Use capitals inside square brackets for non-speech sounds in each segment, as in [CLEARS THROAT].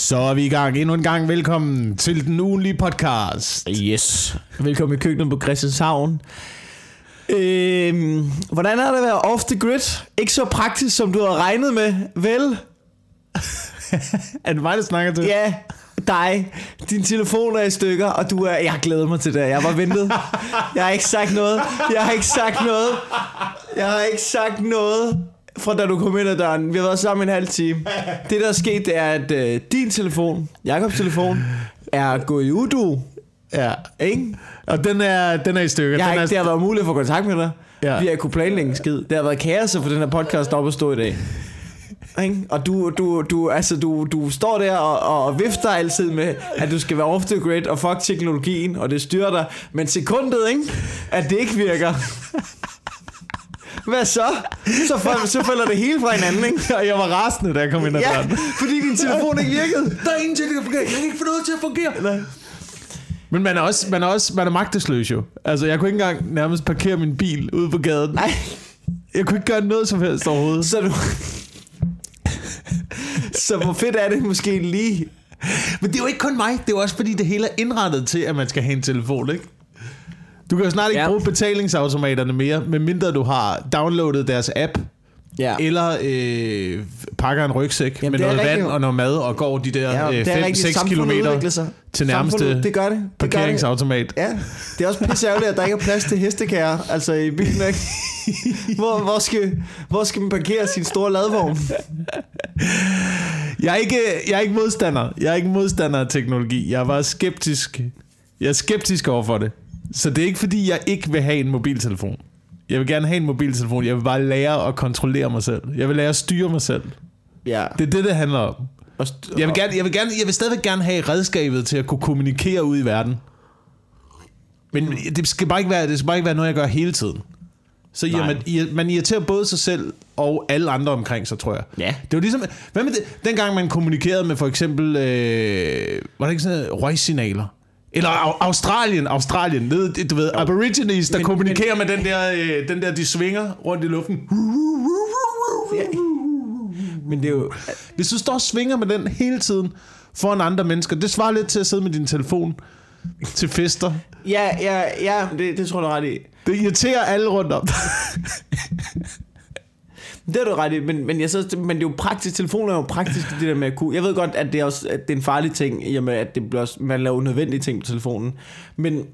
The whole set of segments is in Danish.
Så er vi i gang endnu en gang. Velkommen til den ugenlige podcast. Yes. Velkommen i køkkenet på Christianshavn. Øhm, hvordan er det at være off the grid? Ikke så praktisk, som du havde regnet med, vel? [LAUGHS] er det mig, der snakker til? Ja, dig. Din telefon er i stykker, og du er... Jeg glæder mig til det. Jeg bare ventet. Jeg har ikke sagt noget. Jeg har ikke sagt noget. Jeg har ikke sagt noget fra da du kom ind ad døren. Vi har været sammen en halv time. Det, der er sket, det er, at øh, din telefon, Jakobs telefon, er gået i udu. Ja. Ikke? Og den er, den er i stykker. Jeg har den ikke, det har været muligt at få kontakt med dig. Ja. Vi har ikke kunne planlægge en skid. Det har været kaos få den her podcast op at stå i dag. Ikke? Og du, du, du, altså, du, du står der og, og vifter altid med, at du skal være off the grid og fuck teknologien, og det styrer dig. Men sekundet, ikke? at det ikke virker. Hvad så? Så, fal- så falder det hele fra hinanden, ikke? Og jeg var rasende, da jeg kom ind ad Ja, døren. fordi din telefon ikke virkede. Der er ingenting, der kan fungere. Jeg kan ikke få noget til at fungere. Nej. Men man er også, man er også man er magtesløs jo. Altså, jeg kunne ikke engang nærmest parkere min bil ude på gaden. Nej, Jeg kunne ikke gøre noget som helst overhovedet. så du... så hvor fedt er det måske lige Men det er jo ikke kun mig. Det er jo også fordi, det hele er indrettet til, at man skal have en telefon, ikke? Du kan jo snart ikke ja. Bruge betalingsautomaterne mere, medmindre du har downloadet deres app, Ja. eller øh, pakker en rygsæk Jamen, med noget vand rigtigt. og noget mad, og går de der Ja, øh, det er rigtigt. 5-6 Samfundet kilometer udvikler sig. til nærmeste Samfundet, det gør det. det gør det. parkeringsautomat. Ja, det er også pisse at der ikke er plads til hestekærer, altså i bilen, ikke? Hvor, hvor, skal, hvor skal man parkere sin store ladvogn? Jeg er, ikke, jeg er ikke modstander. Jeg er ikke modstander af teknologi. Jeg er bare skeptisk. Jeg er skeptisk over for det. Så det er ikke fordi, jeg ikke vil have en mobiltelefon. Jeg vil gerne have en mobiltelefon. Jeg vil bare lære at kontrollere mig selv. Jeg vil lære at styre mig selv. Ja. Det er det, det handler om. Jeg vil, gerne, jeg, vil gerne, jeg vil stadigvæk gerne have redskabet til at kunne kommunikere ud i verden. Men det skal bare ikke være, det skal bare ikke være noget, jeg gør hele tiden. Så Nej. man, man irriterer både sig selv og alle andre omkring sig, tror jeg. Ja. Det var ligesom, hvad med det, dengang man kommunikerede med for eksempel, øh, var det ikke sådan noget, røgsignaler? Eller Au- Australien, Australien, nede, du ved, aborigines, der Men- kommunikerer med den der, øh, den der, de svinger rundt i luften. Men det er jo... Hvis du står og svinger med den hele tiden foran andre mennesker, det svarer lidt til at sidde med din telefon til fester. Ja, ja, ja, det, det tror jeg, du ret i. Det irriterer alle rundt om. Det er du ret i, men, men, jeg så, men det er jo praktisk. Telefoner er jo praktisk, det der med at kunne... Jeg ved godt, at det er, også, at det er en farlig ting, i og med, at det bliver også, man laver unødvendige ting på telefonen. Men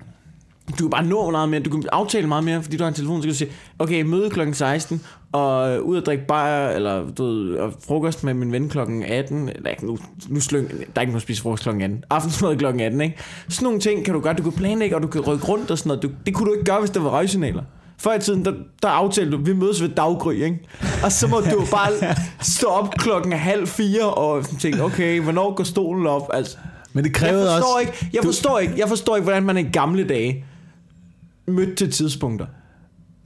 du kan bare nå meget mere, du kan aftale meget mere, fordi du har en telefon, så kan du sige, okay, møde klokken 16, og øh, ud og drikke bajer, eller du ved, og frokost med min ven klokken 18, eller ikke nu, nu slyng, der er ikke nogen spise frokost klokken 18, aftensmad klokken 18, ikke? Sådan nogle ting kan du gøre, du kan planlægge, og du kan rykke rundt og sådan noget, du, det kunne du ikke gøre, hvis der var røgsignaler. Før i tiden, der, der aftalte du, vi mødes ved daggry, ikke? Og så må du bare stå op klokken halv fire og tænke, okay, hvornår går stolen op? Altså, Men det jeg krævede forstår også... ikke, jeg forstår ikke, jeg forstår ikke, hvordan man i gamle dage mødte til tidspunkter.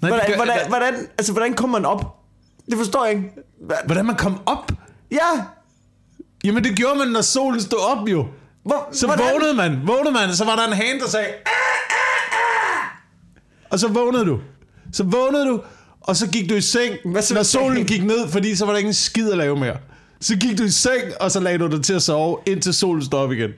Nej, Hvordan, gør- hvordan, hvordan, altså, hvordan kommer man op? Det forstår jeg ikke. Hva- Hvordan man kom op? Ja, Jamen det gjorde man, når solen stod op jo. hvor, Så hvordan? vågnede man, vågnede man, så var der en hane, der sagde... "Ah, ah, ah." Og så vågnede du. Så vågnede du, og så gik du i seng, Hvad når solen gik ned, fordi så var der ingen skid at lave mere. Så gik du i seng, og så lagde du dig til at sove, indtil solen stod op igen.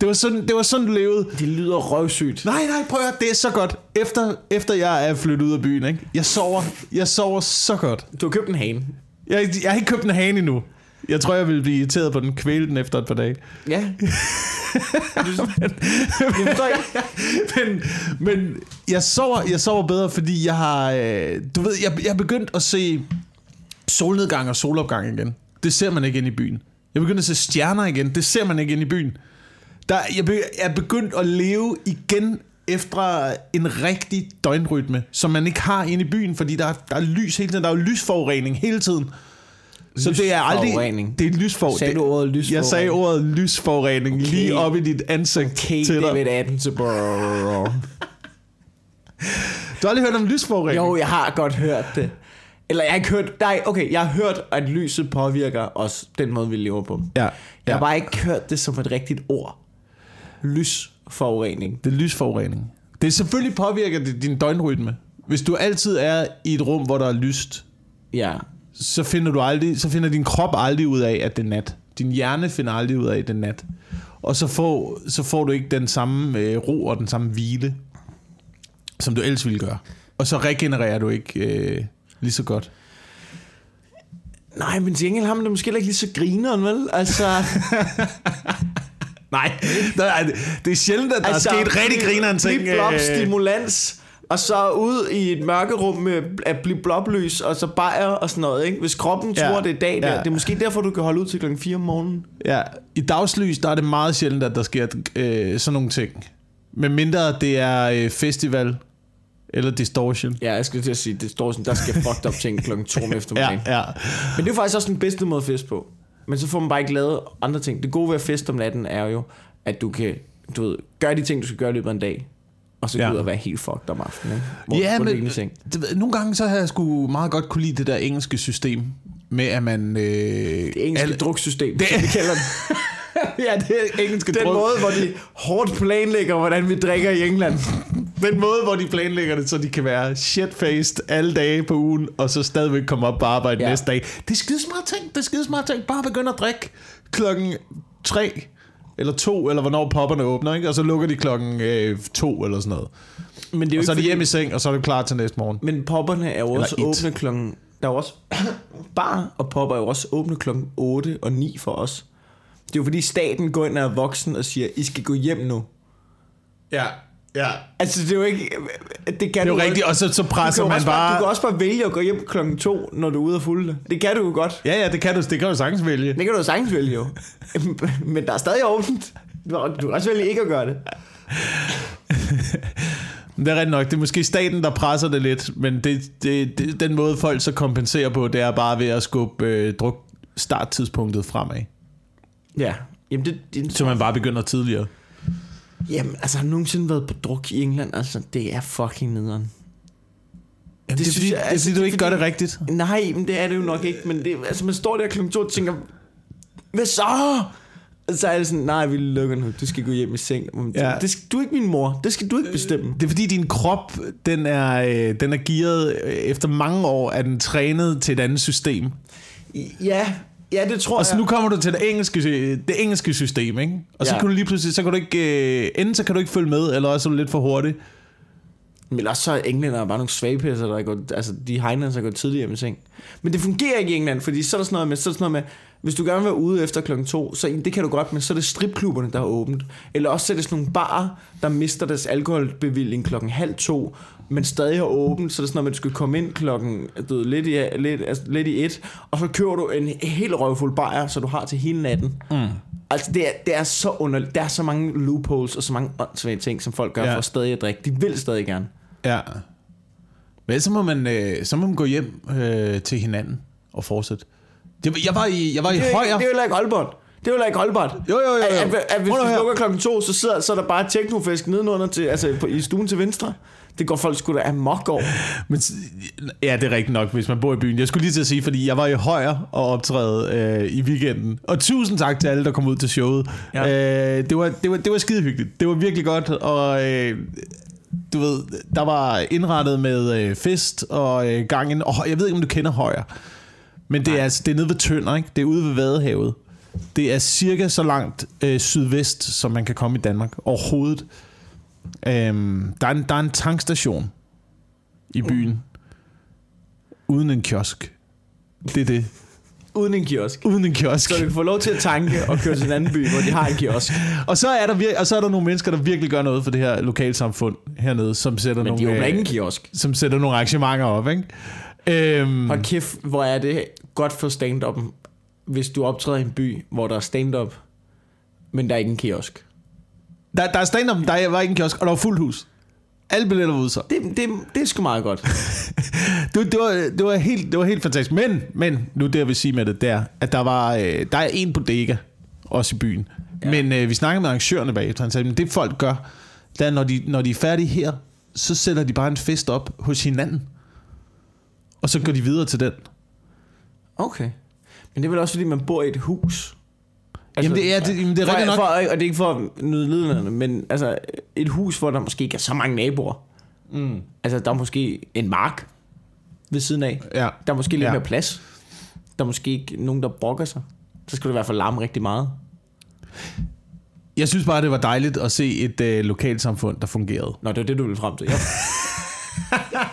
Det var sådan, det var sådan du levede. Det lyder røvsygt. Nej, nej, prøv at høre, det er så godt. Efter, efter jeg er flyttet ud af byen, ikke? Jeg sover, jeg sover så godt. Du har købt en hane. Jeg, jeg har ikke købt en hane endnu. Jeg tror, jeg vil blive irriteret på den, kvæle den efter et par dage. Ja. [LAUGHS] ikke. men, men jeg sover, jeg sover bedre, fordi jeg har, øh, du ved, jeg, jeg er begyndt at se solnedgang og solopgang igen. Det ser man ikke ind i byen. Jeg er begyndt at se stjerner igen. Det ser man ikke ind i byen. Der, jeg be- jeg er begyndt at leve igen efter en rigtig døgnrytme, som man ikke har inde i byen, fordi der er, der er lys hele tiden. Der er jo lysforurening hele tiden. Så det er aldrig... Det er lysfor. Sagde du ordet lysforurening? Jeg sagde ordet lysforurening okay. lige op i dit ansigt Okay, til dig. David Attenborough. Du har aldrig hørt om lysforurening? Jo, jeg har godt hørt det. Eller jeg har ikke hørt... Nej, okay, jeg har hørt, at lyset påvirker os den måde, vi lever på. Ja. Jeg har ja. bare ikke hørt det som et rigtigt ord. Lysforurening. Det er lysforurening. Det er selvfølgelig påvirker det din døgnrytme. Hvis du altid er i et rum, hvor der er lyst, Ja. Så finder du aldrig, så finder din krop aldrig ud af, at det er nat. Din hjerne finder aldrig ud af den nat. Og så får, så får du ikke den samme øh, ro og den samme hvile, som du ellers ville gøre. Og så regenererer du ikke øh, lige så godt. Nej, men til gengæld har man det måske ikke lige så grineren, vel? Altså, [LAUGHS] Nej, det, det er sjældent, at der altså, er sket rigtig griner en ting. Blip, blop, øh, stimulans, og så ud i et mørkerum med at blive bloblys, og så bajer og sådan noget, ikke? Hvis kroppen Ja, tror, det er dag der, ja. det er måske derfor, du kan holde ud til klokken 4 om morgenen. Ja, i dagslys, der er det meget sjældent, at der sker øh, sådan nogle ting. Men mindre det er øh, festival eller distortion. Ja, jeg skal til at sige, sådan, der skal [LAUGHS] fucked up ting klokken 2 om Ja, eftermiddagen. ja. Men det er faktisk også den bedste måde at feste på. Men så får man bare ikke lavet andre ting. Det gode ved at feste om natten er jo, at du kan du ved, gøre de ting, du skal gøre i løbet af en dag. Og så gå Ja. ud og være helt fucked om aftenen. Ikke? Hvor, Ja, men det, ved- nogle gange så har jeg sgu meget godt kunne lide det der engelske system, med at man... Øh, Det engelske alle- druksystem, Det- som vi kalder det. [LAUGHS] ja, det er engelske Den druk. måde, hvor de hårdt planlægger, hvordan vi drikker i England. Den måde, hvor de planlægger det, så de kan være shit-faced alle dage på ugen, og så stadigvæk komme op på arbejde. Ja. næste dag. Det er skidesmart ting, det er skidesmart ting. Bare begynde at drikke klokken 3 eller 2, eller hvornår popperne åbner, ikke? og så lukker de klokken øh, 2 eller sådan noget. Men det er jo Og så er de ikke hjemme i seng, og så er du klar til næste morgen. Men popperne er jo Eller også et. åbne klokken... Der er jo også... bar og popper er jo også åbne klokken 8 og 9 for os. Det er jo fordi staten går ind og er voksen og siger, I skal gå hjem nu. Ja, ja. Altså det er jo ikke... Det kan Det er du jo rigtigt, og så, så presser man bare... bare... du kan også bare vælge at gå hjem klokken 2, når du er ude og fulde. Det kan du jo godt. Ja, ja, det kan du, det kan du sagtens vælge. Det kan du jo sagtens vælge jo. [LAUGHS] Men der er stadig åbent. Du kan også vælge ikke at gøre det. [LAUGHS] Det er rigtigt nok. Det er måske staten, der presser det lidt, men det, det, det, den måde, folk så kompenserer på, det er bare ved at skubbe øh, druk starttidspunktet fremad. Ja. Jamen, det, det, Så man bare begynder tidligere. Jamen, altså har du nogensinde været på druk i England? Altså, det er fucking nederen. Jamen, det, det, synes fordi, jeg- det er altså, du det er ikke gør fordi- det rigtigt. Nej, men det er det jo nok ikke. Men det, altså, man står der klokken to og tænker, hvad så? Og så er det sådan, nej, vi lukker nu. Du skal gå hjem i seng. Ja. Ja. Det skal, du er ikke min mor. Det skal du ikke bestemme. Det er fordi, din krop, den er, øh, den er gearet øh, efter mange år, er den trænet til et andet system. Ja, ja det tror Og så jeg. nu kommer du til det engelske, det engelske system, ikke? Og så Ja. kan du lige pludselig, så kan du ikke, øh, enten så kan du ikke følge med, eller også er du lidt for hurtig. Men også så er englænder bare nogle svagpisser, der er gået, altså de Heinlands er gået tidligere i seng. Men det fungerer ikke i England, fordi så er der sådan noget med, så er der sådan noget med hvis du gerne vil være ude efter klokken to, så det kan du godt, men så er det stripklubberne, der har åbent. Eller også så er det sådan nogle barer, der mister deres alkoholbevilling klokken halv to, men stadig har åbent, så er det sådan noget med, at du skal komme ind klokken du lidt, i, lidt, altså, lidt i et, og så køber du en helt røvfuld bajer, så du har til hele natten. Mm. Altså det er, det er så underligt. Der er så mange loopholes og så mange åndssvage ting, som folk gør ja. for stadig at drikke. De vil stadig gerne. Ja. Men så må man, øh, så må man gå hjem øh, til hinanden og fortsætte. Det, jeg var i, jeg var i Det højre. det er jo heller ikke holdbart. Det er jo ikke holdbart. Jo, jo, jo, jo. At, at, at hvis nu du lukker klokken to, så, sidder, så er der bare teknofisk nedenunder til, altså på, i stuen til venstre. Det går folk sgu da amok over. Men, ja, det er rigtigt nok, hvis man bor i byen. Jeg skulle lige til at sige, fordi jeg var i højre og optræde øh, i weekenden. Og tusind tak til alle, der kom ud til showet. Ja. Øh, det, var, det, var, det var skide hyggeligt. Det var virkelig godt, og øh, du ved, der var indrettet med øh, fest og øh, gangen. Og jeg ved ikke, om du kender højre. Men det er, altså, det er nede ved Tønder, ikke? Det er ude ved Vadehavet. Det er cirka så langt øh, sydvest, som man kan komme i Danmark overhovedet. Øhm, der, er en, der er en tankstation i byen. Uden en kiosk. Det er det. Uden en kiosk. Uden en kiosk. Så du kan få lov til at tanke og køre til en anden by, hvor de har en kiosk. [LAUGHS] Og så, er der vir- og så er der nogle mennesker, der virkelig gør noget for det her lokalsamfund hernede, som sætter, Men de nogle, åbner øh, ikke en kiosk. som sætter nogle arrangementer op. Ikke? Øhm, Hold kæft, hvor er det godt for stand-up'en, hvis du optræder i en by, hvor der er stand-up, men der er ikke en kiosk. der, der er stand-up, der var ikke en kiosk, og der var fuldt hus. Alle billetter var udsolgt. Det, det, det er sgu meget godt. [LAUGHS] Det, det, var, det, var helt, det var helt fantastisk. Men, men nu det jeg vil sige med det, der, at der var øh, der er en bodega også i byen. Ja. Men øh, vi snakkede med arrangørerne bagefter, han sagde, det folk gør, det er, når de, når de er færdige her, så sætter de bare en fest op hos hinanden. Og så går de videre til den. Okay. Men det er vel også, fordi man bor i et hus. Altså, jamen, det er, det, jamen, det er rigtigt nok. For, og det er ikke for at nyde liderne, men altså et hus, hvor der måske ikke er så mange naboer. Mm. Altså der er måske en mark ved siden af. Ja. Der er måske lidt ja. mere plads. Der er måske ikke nogen, der brokker sig. så skal du i hvert fald larme rigtig meget. Jeg synes bare, det var dejligt at se et øh, lokalsamfund, der fungerede. Nå, det var det, du ville frem til. Ja. [LAUGHS]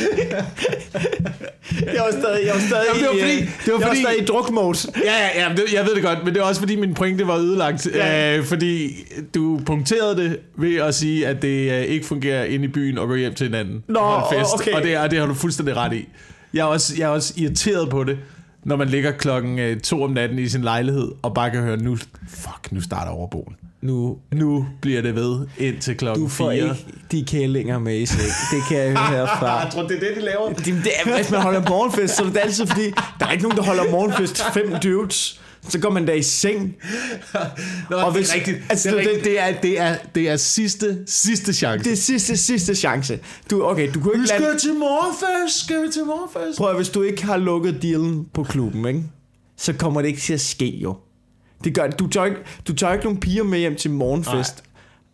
[LAUGHS] jeg var stadig, jeg var stadig, Jamen, det var fordi- øh, det var jeg fordi- var stadig i drukmode. Ja, ja, ja jeg ved det godt, men det er også fordi min pointe var ødelagt. Ja. Øh, fordi du punkterede det ved at sige, at det øh, ikke fungerer inde i byen og gå hjem til hinanden. Nå, og fest, okay. Og det, er, det har du fuldstændig ret i. Jeg er også, jeg er også irriteret på det, når man ligger klokken øh, to om natten i sin lejlighed, og bare kan høre, nu, fuck, nu starter overboen. Nu, Nu bliver det ved indtil klokken du får 4. ikke de kællinger med i seng. Det kan jeg høre [LAUGHS] herfra. Jeg tror, det er det, de laver. Det, det er, hvis man holder morgenfest, så er det altid fordi, der er ikke nogen, der holder morgenfest fem dudes. Så går man der i seng. Nå, Og hvis- det er rigtigt. altså, det, er det- rigtigt. Det, er, det, er, det er sidste, sidste chance. Det er sidste, sidste chance. Du, okay, du kunne vi ikke skal lande... til morgenfest. Skal vi til morgenfest? Prøv at, hvis du ikke har lukket dealen på klubben, ikke? så kommer det ikke til at ske, jo. Det gør, du, tager ikke, du tager ikke nogen piger med hjem til morgenfest. Nej.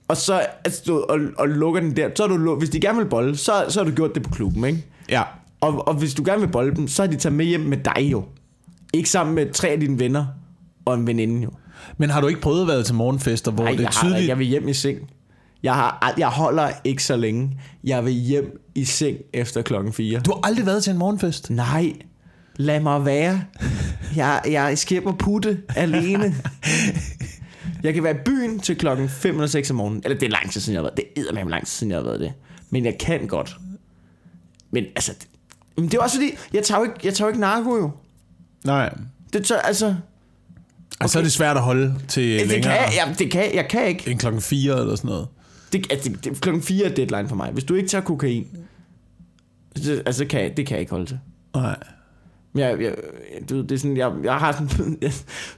Og så altså, du, og, og lukker den der. Så er du, hvis de gerne vil bolle, så, så har du gjort det på klubben, ikke? Ja. Og, og hvis du gerne vil bolle dem, så har de taget med hjem med dig jo. Ikke sammen med tre af dine venner og en veninde jo. Men har du ikke prøvet at være til morgenfester, hvor Nej, det er tydeligt... jeg vil hjem i seng. Jeg, har, jeg holder ikke så længe. Jeg vil hjem i seng efter klokken 4. Du har aldrig været til en morgenfest? Nej, lad mig være. Jeg, jeg skipper putte alene. Jeg kan være i byen til klokken 5 eller 6 om morgenen. Eller det er lang tid siden, jeg har været det. Det er lang tid siden, jeg har været det. Men jeg kan godt. Men altså... Det, men det er også fordi, jeg tager jo ikke, jeg tager jo ikke narko jo. Nej. Det tager, altså... Altså, så er det svært at holde til Det længere kan, jeg, det kan, jeg kan ikke. end klokken 4 eller sådan noget. Det, altså, det, det, klokken 4 er deadline for mig. Hvis du ikke tager kokain, så, altså, kan jeg, det kan jeg ikke holde til. Nej. Men Jeg, jeg, du det er sådan, jeg, jeg har sådan, [LAUGHS] jeg,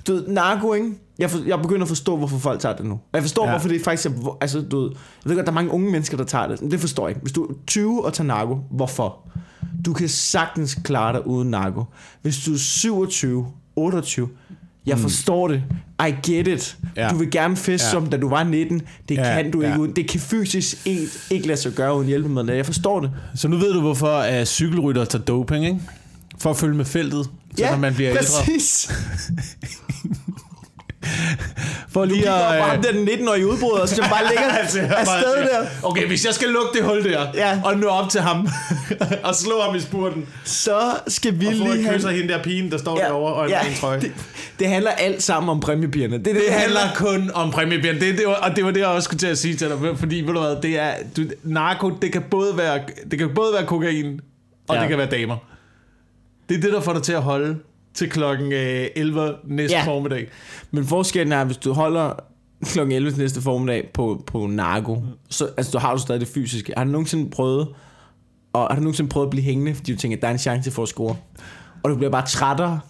du ved, narko, ikke? Jeg, for, jeg begynder at forstå, hvorfor folk tager det nu. Og jeg forstår, ja. Hvorfor det faktisk er, altså, du ved, jeg ved godt, der er mange unge mennesker, der tager det. Men det forstår jeg ikke. Hvis du er 20 og tager narko, hvorfor? Du kan sagtens klare dig uden narko. Hvis du er 27, 28, jeg forstår det. I get it. Ja. Du vil gerne feste ja. Som da du var 19. Det ja, Ja, kan du ikke ja. uden. Det kan fysisk ikke, ikke lade sig gøre uden hjælpemidler. Jeg forstår det. Så nu ved du, hvorfor uh, cykelrytter tager doping, ikke? For at følge med feltet, så når man bliver ældre. præcis. [LAUGHS] For lige på at... Uh, der den 19-årige udbryder, så bare ligger [LAUGHS] afsted der. Okay, hvis jeg skal lukke det hul der, Ja. og nå op til ham, [LAUGHS] og slå ham i spurten, Så skal vi og få lige kys af hende der pigen, der står ja, derovre, og en ja, trøje. det, det handler alt sammen om præmiepigerne. Det, er det, Det handler kun om præmiebjørn. Det, det, var, og det var det, jeg også skulle til at sige til dig. Fordi, ved du hvad, det er, du, narko, det kan både være, det kan både være kokain, og Ja. ja. det kan være damer. Det er det, der får dig til at holde til klokken øh, 11 næste Ja. formiddag. Men forskellen er, at hvis du holder kl. 11 næste formiddag på, på narko, så altså, du har du stadig det fysiske. Har du nogensinde prøvet, og har du nogensinde prøvet at blive hængende, fordi du tænker, at der er en chance for at score? Og du bliver bare trættere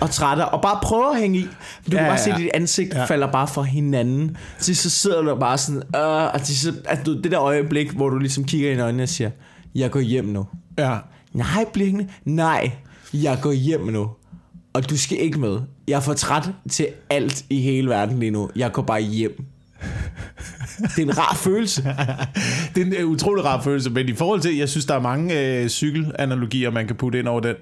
og trættere, og bare prøver at hænge i. Du ja, kan Ja, bare se, ja. at dit ansigt ja. Falder bare fra hinanden. Til så sidder du bare sådan, øh, og til så, altså, det der øjeblik, hvor du ligesom kigger ind i øjnene og siger, jeg går hjem nu. Ja. Nej, bliv hængende. Nej, jeg går hjem nu. Og du skal ikke med. Jeg er for træt til alt i hele verden lige nu. Jeg går bare hjem. Det er en rar følelse. [LAUGHS] Det er en øh, utrolig rar følelse, men i forhold til, jeg synes, der er mange øh, cykelanalogier, man kan putte ind over den.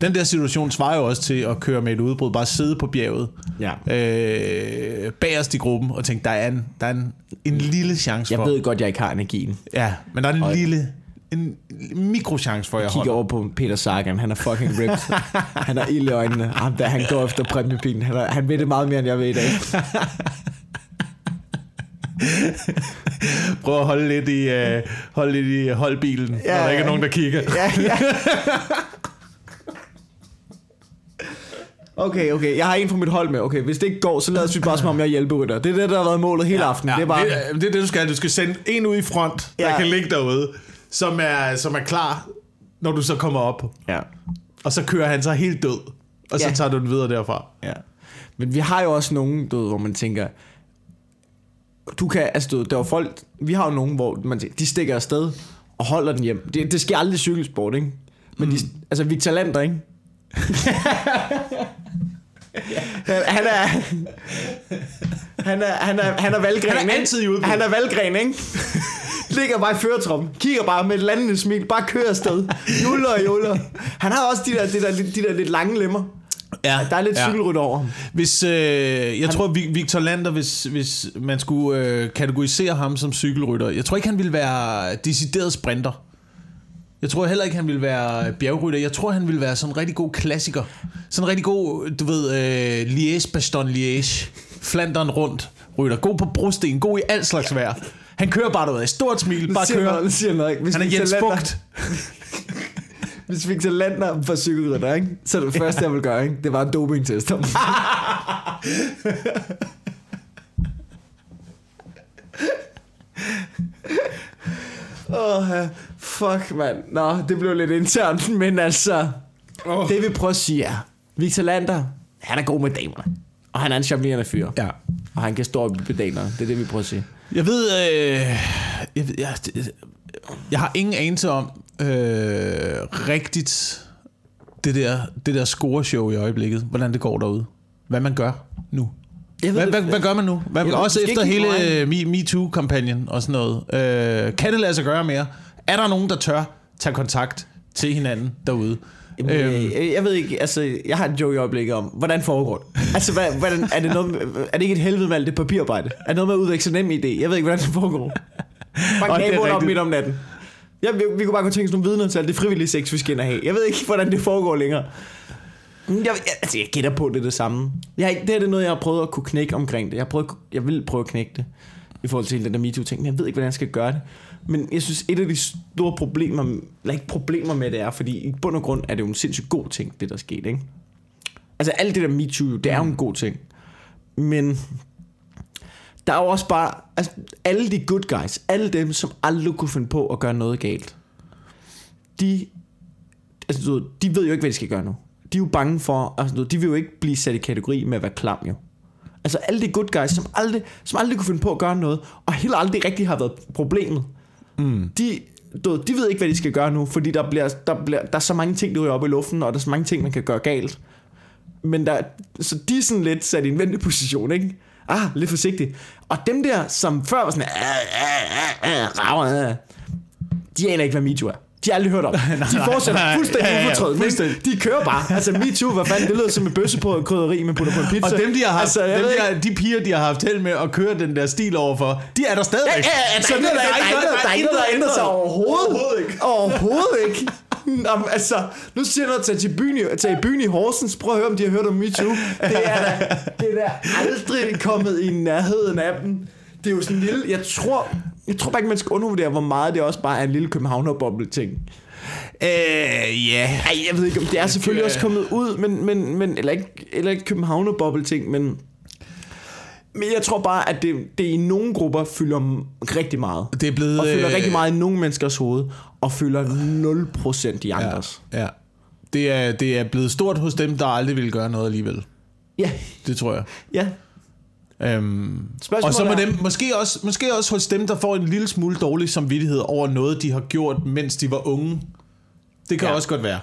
Den der situation svarer jo også til at køre med et udbrud, bare sidde på bjerget, Ja. øh, bagerst i gruppen, og tænke, der er en, der er en, en lille chance Jeg for... ved godt, jeg ikke har energien. Ja, men der er en Og- lille, en mikrochance for, at jeg Kigger holder. over på Peter Sagan. Han er fucking ripped. [LAUGHS] Han har ild i øjnene. Ham der, han går efter præmiepilen. Han, er, han ved det meget mere, end jeg ved i dag. Prøv at holde lidt i, øh, holde lidt i holdbilen, ja, Ja, når der ikke ja. er nogen, der kigger. Ja, ja. Okay, okay. Jeg har en fra mit hold med. Okay, hvis det ikke går, så lad os vi bare som om jeg er hjælperytter. Det er det, der har været målet hele aftenen. det er bare... det, er- det er det, du skal. Du skal sende en ud i front, der Ja. kan ligge derude, som er, som er klar, når du så kommer op. Ja. Og så kører han så helt død, og så Ja. tager du den videre derfra. Ja. Men vi har jo også nogen, du ved, hvor man tænker, du kan, altså du der er jo folk, vi har jo nogen, hvor man tænker, de stikker afsted og holder den hjem. Det, det sker aldrig i cykelsport, ikke? Men de, altså Victor Lander, ikke? [LAUGHS] han, er han er han er han er valgren, Han er altid i. Han er valgren, ikke? [LAUGHS] Ligger bare i føretrum, kigger bare med et landende smil, bare kører afsted. Juller og juller. Han har også de der, de der, de der lidt lange lemmer. Ja, Der er lidt ja. cykelrytter over ham. Hvis, øh, jeg han... tror, Vi- Victor Lander, hvis, hvis man skulle øh, kategorisere ham som cykelrytter, jeg tror ikke, han ville være decideret sprinter. Jeg tror heller ikke, han ville være bjergrytter. Jeg tror, han ville være sådan en rigtig god klassiker. Sådan en rigtig god, du ved, øh, Liège, Baston Liège. Flanderen rundt rytter. God på brosten, god i alt slags vejr. Han kører bare derud af stort smil, bare siger kører. noget, siger noget. Hvis Han er Jens Bugt. [LAUGHS] Hvis Victor Lander var cykelrytter, ikke? så det første, jeg vil gøre, ikke? det var en dopingtest. [LAUGHS] Åh, oh, fuck, mand. Nå, det blev lidt internt, men altså... Åh. Det vi prøver at sige er, Victor Lander, han er god med damerne. Og han er en charmerende fyr. Ja. Og han kan stå op i pedalerne. Det er det, vi prøver at sige. Jeg ved, øh, jeg, ved jeg, jeg har ingen anelse om øh, rigtigt det der, det der scoreshow i øjeblikket, hvordan det går derude. Hvad man gør nu. Jeg Hvad, hvad, hvad gør man nu? Hvad, Jeg ved- også efter hele Me- MeToo-kampagnen og sådan noget. Øh, kan det lade sig gøre mere? Er der nogen, der tør tage kontakt til hinanden derude? Jamen, Øhm. øh, jeg ved ikke, altså, jeg har en joke i øjeblikket om, hvordan foregår det? Altså, hvad, hvordan, er, det noget, med- er det ikke et helvede med alt det papirarbejde? Er det noget med at udveksle nem idé? Jeg ved ikke, hvordan det foregår. Bare er naboen op midt om natten. Ja, vi, vi kunne bare kunne tænke sådan nogle vidner til alt det frivillige sex, vi skal ind og have. Jeg ved ikke, hvordan det foregår længere. Jeg, jeg, altså, jeg gætter på, det er det samme. Jeg, det her det er noget, jeg har prøvet at kunne knække omkring det. Jeg, har prøvet, jeg vil prøve at knække det i forhold til hele den der MeToo-ting, men jeg ved ikke, hvordan jeg skal gøre det. Men jeg synes, et af de store problemer, eller ikke problemer med det er, fordi i bund og grund er det jo en sindssygt god ting, det der skete, ikke? Altså alt det der MeToo, det er jo en god ting. Men der er jo også bare, altså alle de good guys, alle dem, som aldrig kunne finde på at gøre noget galt, de, altså, du ved, de ved jo ikke, hvad de skal gøre nu. De er jo bange for, altså, du ved, de vil jo ikke blive sat i kategori med at være klam jo. Altså alle de good guys, som aldrig, som aldrig kunne finde på at gøre noget, og heller aldrig rigtig har været problemet. Mm. De, du de ved ikke, hvad de skal gøre nu, fordi der, bliver, der, bliver, der er så mange ting, der ryger op i luften, og der er så mange ting, man kan gøre galt. Men der, så de er sådan lidt sat i en venteposition, ikke? Ah, lidt forsigtigt. Og dem der, som før var sådan, ah, ah, ah, ah, ah, ah, de aner ikke, hvad MeToo er. De har aldrig hørt om. [LAUGHS] De fortsætter fuldstændig Ja, ja, ufortrødent. ikke? fuldstændig. De kører bare. Altså MeToo, hvad fanden, det lyder som en bøsse på en krydderi, man putter på en pizza. Og dem, de har haft, altså, dem, de, har, de piger, de har haft held med at køre den der stil overfor, de er der stadigvæk. Ja, ja, ja, der, Så er der, der, er noget, der, er ikke noget, der ændrer sig overhovedet. Overhovedet ikke. Overhovedet ikke. Nå, altså, nu siger jeg noget til, til byen, i- til byen i Horsens. Prøv at høre, om de har hørt om MeToo. Det er da, det er da aldrig kommet i nærheden af dem. Det er jo sådan en lille... Jeg tror, jeg tror bare ikke, man skal undervurdere, hvor meget det også bare er en lille københavner-boble-ting. Øh, ja. Ej, jeg ved ikke, om det er selvfølgelig også kommet ud, men, men, men eller ikke, eller ikke københavner-boble-ting, men... Men jeg tror bare, at det, det i nogle grupper fylder rigtig meget. Det er blevet... Og fylder øh, rigtig meget i nogle menneskers hoved, og fylder 0% i andres. Ja, ja. Det er, det er blevet stort hos dem, der aldrig vil gøre noget alligevel. Ja, Det tror jeg. ja. Øhm, og så må dem, måske, også, måske også hos dem, der får en lille smule dårlig samvittighed over noget, de har gjort, mens de var unge. Det kan Ja. også godt være.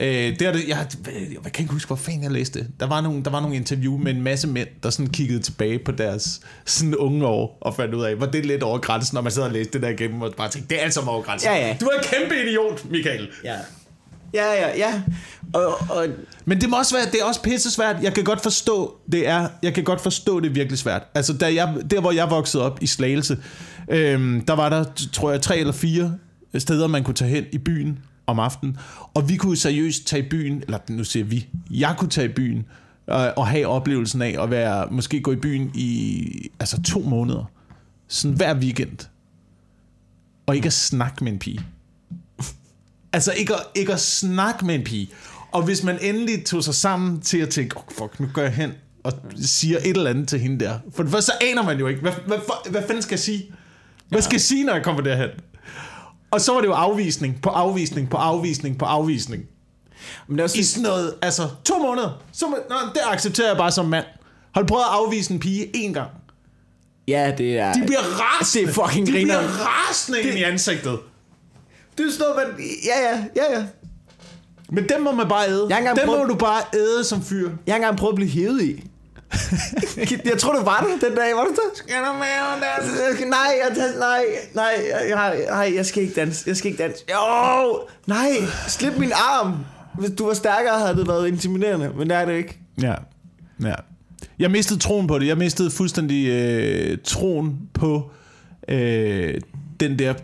Øh, det er det, jeg, jeg, jeg kan ikke huske, hvor fanden jeg læste det. Der var, nogle, der var nogle interview med en masse mænd, der sådan kiggede tilbage på deres sådan unge år, og fandt ud af, hvor det er lidt over grænsen, når man sidder og læser det der igennem, og bare tænkte, det er altså over grænsen. Ja, ja. Du er en kæmpe idiot, Michael. Ja. Ja, ja, ja. Og, og Men det må også være, det er også pisse svært. Jeg kan godt forstå, det er, jeg kan godt forstå, det er virkelig svært. Altså, der, jeg, der hvor jeg voksede op i Slagelse, øhm, der var der, tror jeg, tre eller fire steder, man kunne tage hen i byen om aftenen. Og vi kunne seriøst tage i byen, eller nu siger vi, jeg kunne tage i byen, øh, og have oplevelsen af at være, måske gå i byen i altså to måneder. Sådan hver weekend. Og ikke at snakke med en pige. Altså ikke at, ikke at snakke med en pige. Og hvis man endelig tog sig sammen til at tænke, oh, fuck, nu går jeg hen og siger et eller andet til hende der. For det første, så aner man jo ikke, hvad, hvad, hvad, hvad fanden skal jeg sige? Hvad skal jeg sige, når jeg kommer derhen? Og så var det jo afvisning på afvisning på afvisning på afvisning. men det er også I sådan noget, altså to måneder. Så, nå, det accepterer jeg bare som mand. Har du prøvet at afvise en pige en gang? Ja, det er... De bliver rasende. Det er fucking De bliver grineren. rasende ind i ansigtet. Det er sådan noget, man... Ja, ja, ja, ja. Men dem må man bare æde. Jeg Dem må prøvet- du bare æde som fyr. Jeg har engang prøvet at blive hævet i. [LAUGHS] jeg tror, du var der den dag, var du der? Skal du med Øh, Nej, jeg, nej, nej, jeg, jeg, nej, jeg skal ikke danse. Jeg skal ikke danse. Jo, nej, slip min arm. Hvis du var stærkere, havde det været intimiderende, men det er det ikke. Ja. ja. Jeg mistede troen på det. Jeg mistede fuldstændig øh, troen på øh, den der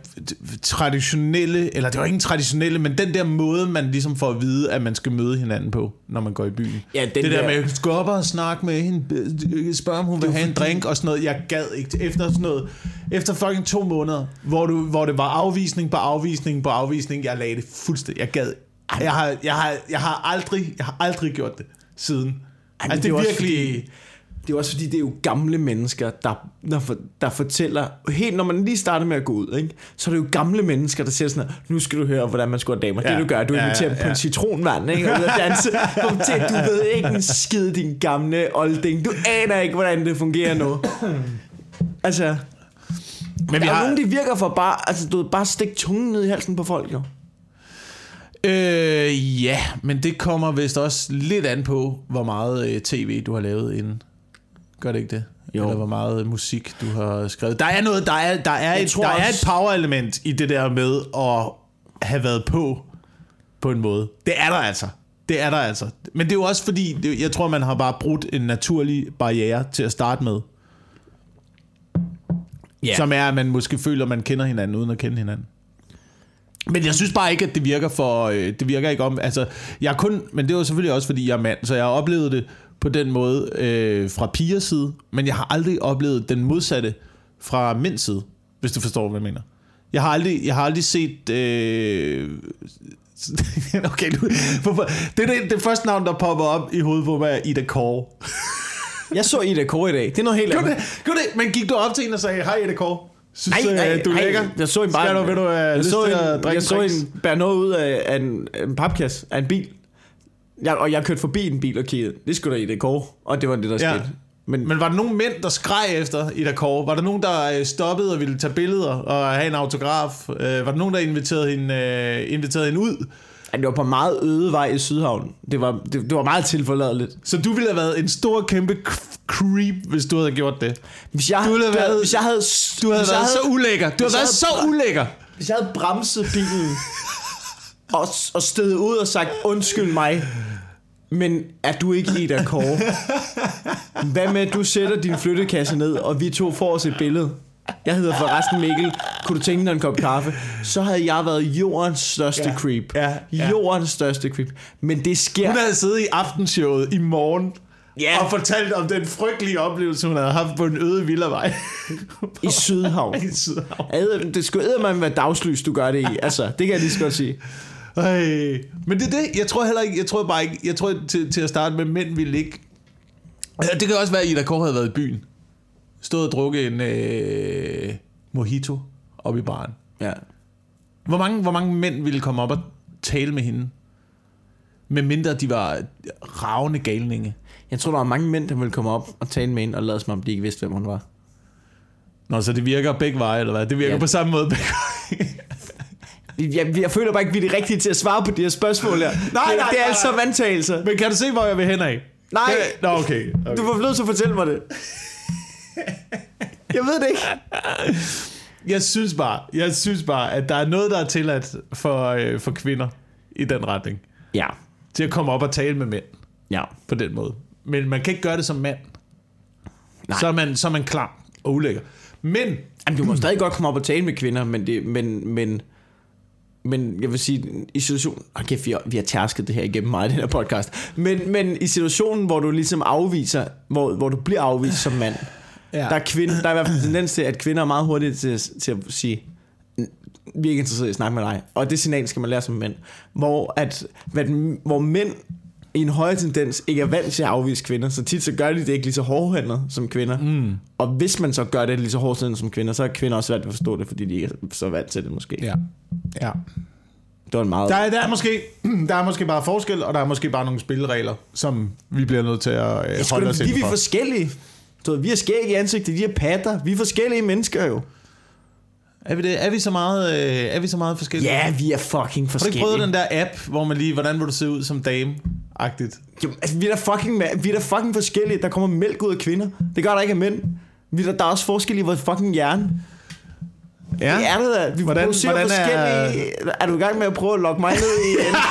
traditionelle, eller det var ikke en traditionelle, men den der måde, man ligesom får at vide, at man skal møde hinanden på, når man går i byen. Ja, den det der, der- med at gå op og snakke med hende, spørge om hun vil have en drink og sådan noget. Jeg gad ikke. Efter sådan noget, efter fucking to måneder, hvor, du, hvor det var afvisning på afvisning på afvisning, jeg lagde det fuldstændig. Jeg gad. Jeg har, jeg har, jeg har, aldrig, jeg har aldrig gjort det siden. Ej, altså, det er også virkelig... Fordi, det er også fordi, det er jo gamle mennesker, der, der, for, der fortæller... Helt når man lige starter med at gå ud, ikke? så er det jo gamle mennesker, der siger sådan her, nu skal du høre, hvordan man skal damer. Ja, Ja, det du gør, du ja, inviterer dem ja, på en ja. citronvand, ikke? Og danse. Kom til, du ved ikke en skid, din gamle olding. Du aner ikke, hvordan det fungerer nu. altså, Men der er har... nogen, de virker for bare, altså, du ved, bare stik tungen ned i halsen på folk, jo. Øh, ja, men det kommer vist også lidt an på, hvor meget øh, tv du har lavet inden. Gør det ikke det? Jo. Eller hvor meget musik du har skrevet. Der er noget, der er, der er, Jeg et, der er også- et power-element i det der med at have været på, på en måde. Det er der altså. Det er der altså. Men det er jo også fordi, det, jeg tror, man har bare brudt en naturlig barriere til at starte med. Ja. Som er, at man måske føler, at man kender hinanden, uden at kende hinanden. Men jeg synes bare ikke, at det virker for... Øh, det virker ikke om... Altså, jeg er kun... Men det var selvfølgelig også, fordi jeg er mand, så jeg har oplevet det på den måde øh, fra pigers side, men jeg har aldrig oplevet den modsatte fra mænds side, hvis du forstår, hvad jeg mener. Jeg har aldrig, jeg har aldrig set... Øh, [LAUGHS] okay, nu, hvorfor- det, er det, det første navn, der popper op i hovedet på mig, er Ida Kåre. [LAUGHS] Jeg så Ida Kåre i dag. Det er noget helt andet. det? Gjorde det? Men gik du op til hende og sagde, hej Ida Kåre? Synes, Nej, nej, øh, du er nej, lækker? Jeg så en bare... Skal du, vil du have jeg lyst så til en, at drikke jeg så en bære noget ud af, af en, en papkasse af en bil. Jeg, og jeg kørte forbi en bil og kiggede. Det skulle da i det kår. Og det var det, der Ja. skete. Men, Men var der nogen mænd, der skreg efter Ida Kåre? Var der nogen, der øh, stoppede og ville tage billeder og have en autograf? Øh, var der nogen, der inviterede hende, øh, inviterede hende ud? Ej, det var på meget øde vej i Sydhavn. Det var, det, det var meget tilforladeligt. Så du ville have været en stor, kæmpe creep, hvis du havde gjort det. Hvis jeg, Du ville have været- hvis jeg havde, Du havde hvis jeg været så ulækker. Du havde været så ulækker. Hvis jeg havde bremset bilen [LAUGHS] og, og stedet ud og sagt, undskyld mig, men er du ikke Ida Kåre? Hvad med, at du sætter din flyttekasse ned, og vi to får os et billede? Jeg hedder forresten Mikkel. Kunne du tænke dig en kop kaffe? Så havde jeg været jordens største Ja, creep. ja, ja. Jordens største creep. Men det sker... Hun havde siddet i aftenshowet i morgen Ja. og fortalt om den frygtelige oplevelse, hun havde haft på en øde villavej. I Sydhavn. [LAUGHS] I Sydhavn. Det skulle eddermame være dagslys, du gør det i. Altså, det kan jeg lige så godt sige. Ej. Men det er det. Jeg tror heller ikke, jeg tror bare ikke, jeg tror til, til at starte med, mænd ville ikke... Det kan også være, at Ida Kåre havde været i byen. Stået og drukket en øh, mojito op i baren. Ja. Hvor mange, hvor mange mænd ville komme op og tale med hende? Med mindre de var ravne galninge. Jeg tror, der var mange mænd, der ville komme op og tale med hende og lade som om, de ikke vidste, hvem hun var. Nå, så det virker begge veje, eller hvad? Det virker ja. på samme måde begge veje. Jeg, jeg føler bare ikke, vi er rigtige til at svare på de her spørgsmål her. nej, det, nej, det er nej, altså nej. vandtagelser. Men kan du se, hvor jeg vil hen af? Nej. Nå, okay. okay. Du var nødt til at fortælle mig det. [LAUGHS] Jeg ved det ikke. Jeg synes bare, jeg synes bare, at der er noget, der er tilladt for, øh, for kvinder i den retning. Ja. Til at komme op og tale med mænd Ja. på den måde. Men man kan ikke gøre det som mand. Nej. Så er, man, så er man klam og ulækker. Men, Jamen, du må stadig godt komme op og tale med kvinder, men, det, men, men, men jeg vil sige, i situationen... Oh, kæft, vi har, vi har tærsket det her igennem meget i den her podcast. Men, men i situationen, hvor du ligesom afviser, hvor, hvor du bliver afvist som mand, Ja. der, er kvinde, der er i hvert fald en tendens til, at kvinder er meget hurtige til, at- til at sige, vi er ikke interesseret i at snakke med dig. Og det signal skal man lære som mænd. Hvor, at, hvad, hvor mænd i en højere tendens ikke er vant til at afvise kvinder, så tit så gør de det ikke lige så hårdhændet som kvinder. Mm. Og hvis man så gør det lige så hårdhændet som kvinder, så er kvinder også svært at forstå det, fordi de ikke er så vant til det måske. ja. ja. Det var en meget... Der, er, der, er måske, [CLEARS THROAT] der er måske bare forskel, og der er måske bare nogle spilleregler, som vi bliver nødt til at øh, er holde os fordi vi er forskellige. Ved, vi har skæg i ansigtet, de har patter. Vi er forskellige mennesker jo. Er vi, det? Er vi så meget, øh, er vi så meget forskellige? Ja, vi er fucking Har du ikke forskellige. prøvet den der app, hvor man lige, hvordan vil du se ud som dame-agtigt? Jo, altså, vi er da fucking, vi er da fucking forskellige. Der kommer mælk ud af kvinder. Det gør der ikke af mænd. Vi er der, der er også forskel i vores fucking hjerne. Ja. Det er det da. Vi Hvordan- producerer hvordan er- forskellige... Er... er du i gang med at prøve at lokke mig ned i en... [LAUGHS]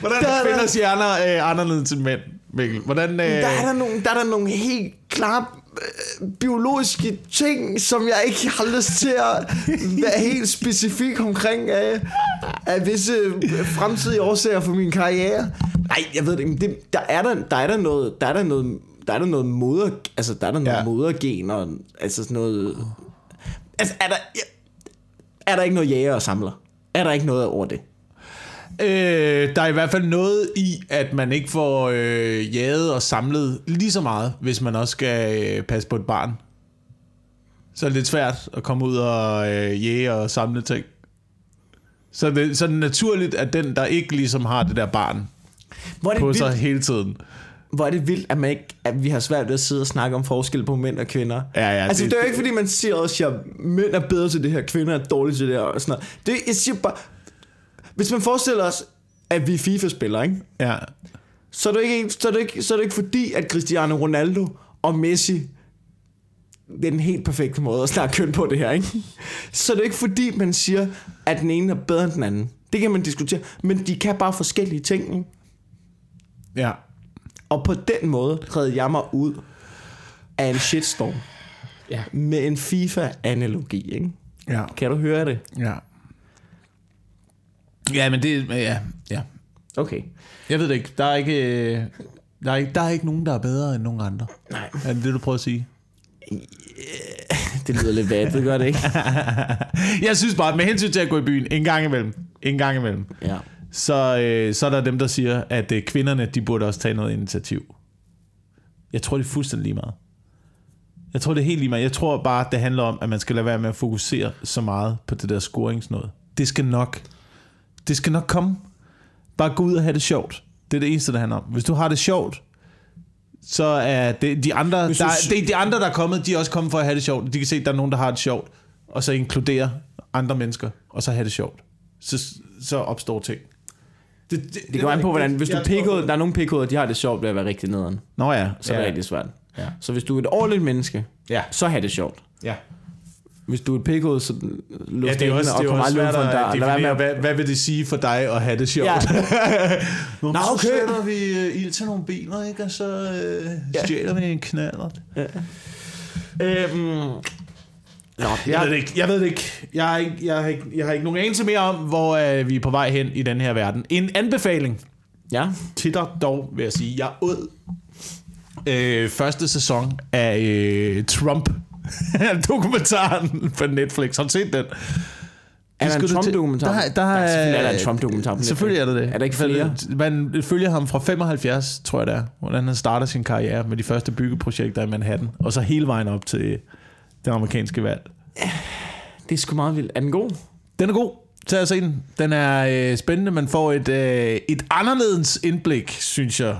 hvordan Der er er kvinders hjerner øh, anderledes end mænd, Mikkel? Hvordan, øh, Der er der nogle, der er der nogle helt klare biologiske ting, som jeg ikke har lyst til at være helt specifik omkring af, af visse fremtidige årsager for min karriere. Nej, jeg ved det ikke. Det, der, er der, der er der noget, der er der noget, der er der noget moder, altså der er der noget ja. modergen og altså sådan noget. Altså er der, er der ikke noget jæger og samler? Er der ikke noget over det? Øh, der er i hvert fald noget i, at man ikke får øh, jaget og samlet lige så meget, hvis man også skal øh, passe på et barn. Så er det lidt svært at komme ud og øh, jage og samle ting. Så det, så er det naturligt, at den, der ikke ligesom har det der barn Hvor er det på vildt, sig hele tiden. hvor er det vildt, at, man ikke, at vi har svært ved at sidde og snakke om forskel på mænd og kvinder. Ja, ja, altså, det- det, det er jo ikke, fordi man siger også, at mænd er bedre til det her, kvinder er dårlige til det her, og sådan noget. Det, jeg siger bare, hvis man forestiller os, at vi er FIFA-spillere, ikke? Ja. Så, er det ikke, så, er det ikke, så er det ikke fordi, at Cristiano Ronaldo og Messi det er den helt perfekte måde at snakke køn på det her, ikke? Så er det ikke fordi, man siger, at den ene er bedre end den anden. Det kan man diskutere, men de kan bare forskellige ting, ikke? Ja. Og på den måde redde jeg mig ud af en shitstorm. Ja. Med en FIFA-analogi, ikke? Ja. Kan du høre det? Ja. Ja, men det... Ja, ja. Okay. Jeg ved det ikke. Der er ikke... øh, Der er ikke, der er ikke nogen, der er bedre end nogen andre. Nej. Er det det, du prøver at sige? [LAUGHS] Det lyder lidt vattet, gør det ikke? [LAUGHS] Jeg synes bare, at med hensyn til at gå i byen en gang imellem, en gang imellem, Ja. så, øh, så er der dem, der siger, at øh, kvinderne, de burde også tage noget initiativ. Jeg tror, det er fuldstændig lige meget. Jeg tror, det er helt lige meget. Jeg tror bare, det handler om, at man skal lade være med at fokusere så meget på det der scoringsnåde. Det skal nok, det skal nok komme. Bare gå ud og have det sjovt. Det er det eneste, det handler om. Hvis du har det sjovt, så er det de andre, der, er- det, de andre, der er kommet, de er også kommet for at have det sjovt. De kan se, at der er nogen, der har det sjovt, og så inkludere andre mennesker, og så have det sjovt. Så, så opstår ting. Det, det, Det går an på, hvordan... Hvis du tror- der er nogle pikkoder, de har det sjovt ved at være rigtig nederen. Nå ja. Så er ja. det rigtig svært. Ja. Så hvis du er et ordentligt menneske, Ja. så har det sjovt. ja. Hvis du er et pikhoved, så Ja, luft det er også, og det er kommer aldrig ud for en dør. med definere, at hvad, hvad vil det sige for dig at have det sjovt? Ja. [LAUGHS] Nå, Nå, så okay. sætter vi uh, ild til nogle biler, ikke? og så uh, Ja. stjæler vi en knaller. Øhm, Nå, Jeg ved det ikke. Jeg ved det ikke. Jeg har ikke, jeg har ikke, jeg har ikke nogen anelse mere om, hvor uh, vi er på vej hen i den her verden. En anbefaling Ja. til dig dog, vil jeg sige. Jeg åd øh, første sæson af øh, Trump. [LAUGHS] Dokumentaren på Netflix. Har du set den? Er der en Trump-dokumentar? Der, der, Nej, selvfølgelig er der en Trump-dokumentar. Selvfølgelig er der det. Er der ikke flere? Man følger ham fra 75, tror jeg det er, hvordan han starter sin karriere med de første byggeprojekter i Manhattan, og så hele vejen op til det amerikanske valg. Det er sgu meget vildt. Er den god? Den er god. Tag og se den. Den er øh, spændende. Man får et, øh, et anderledes indblik, synes jeg.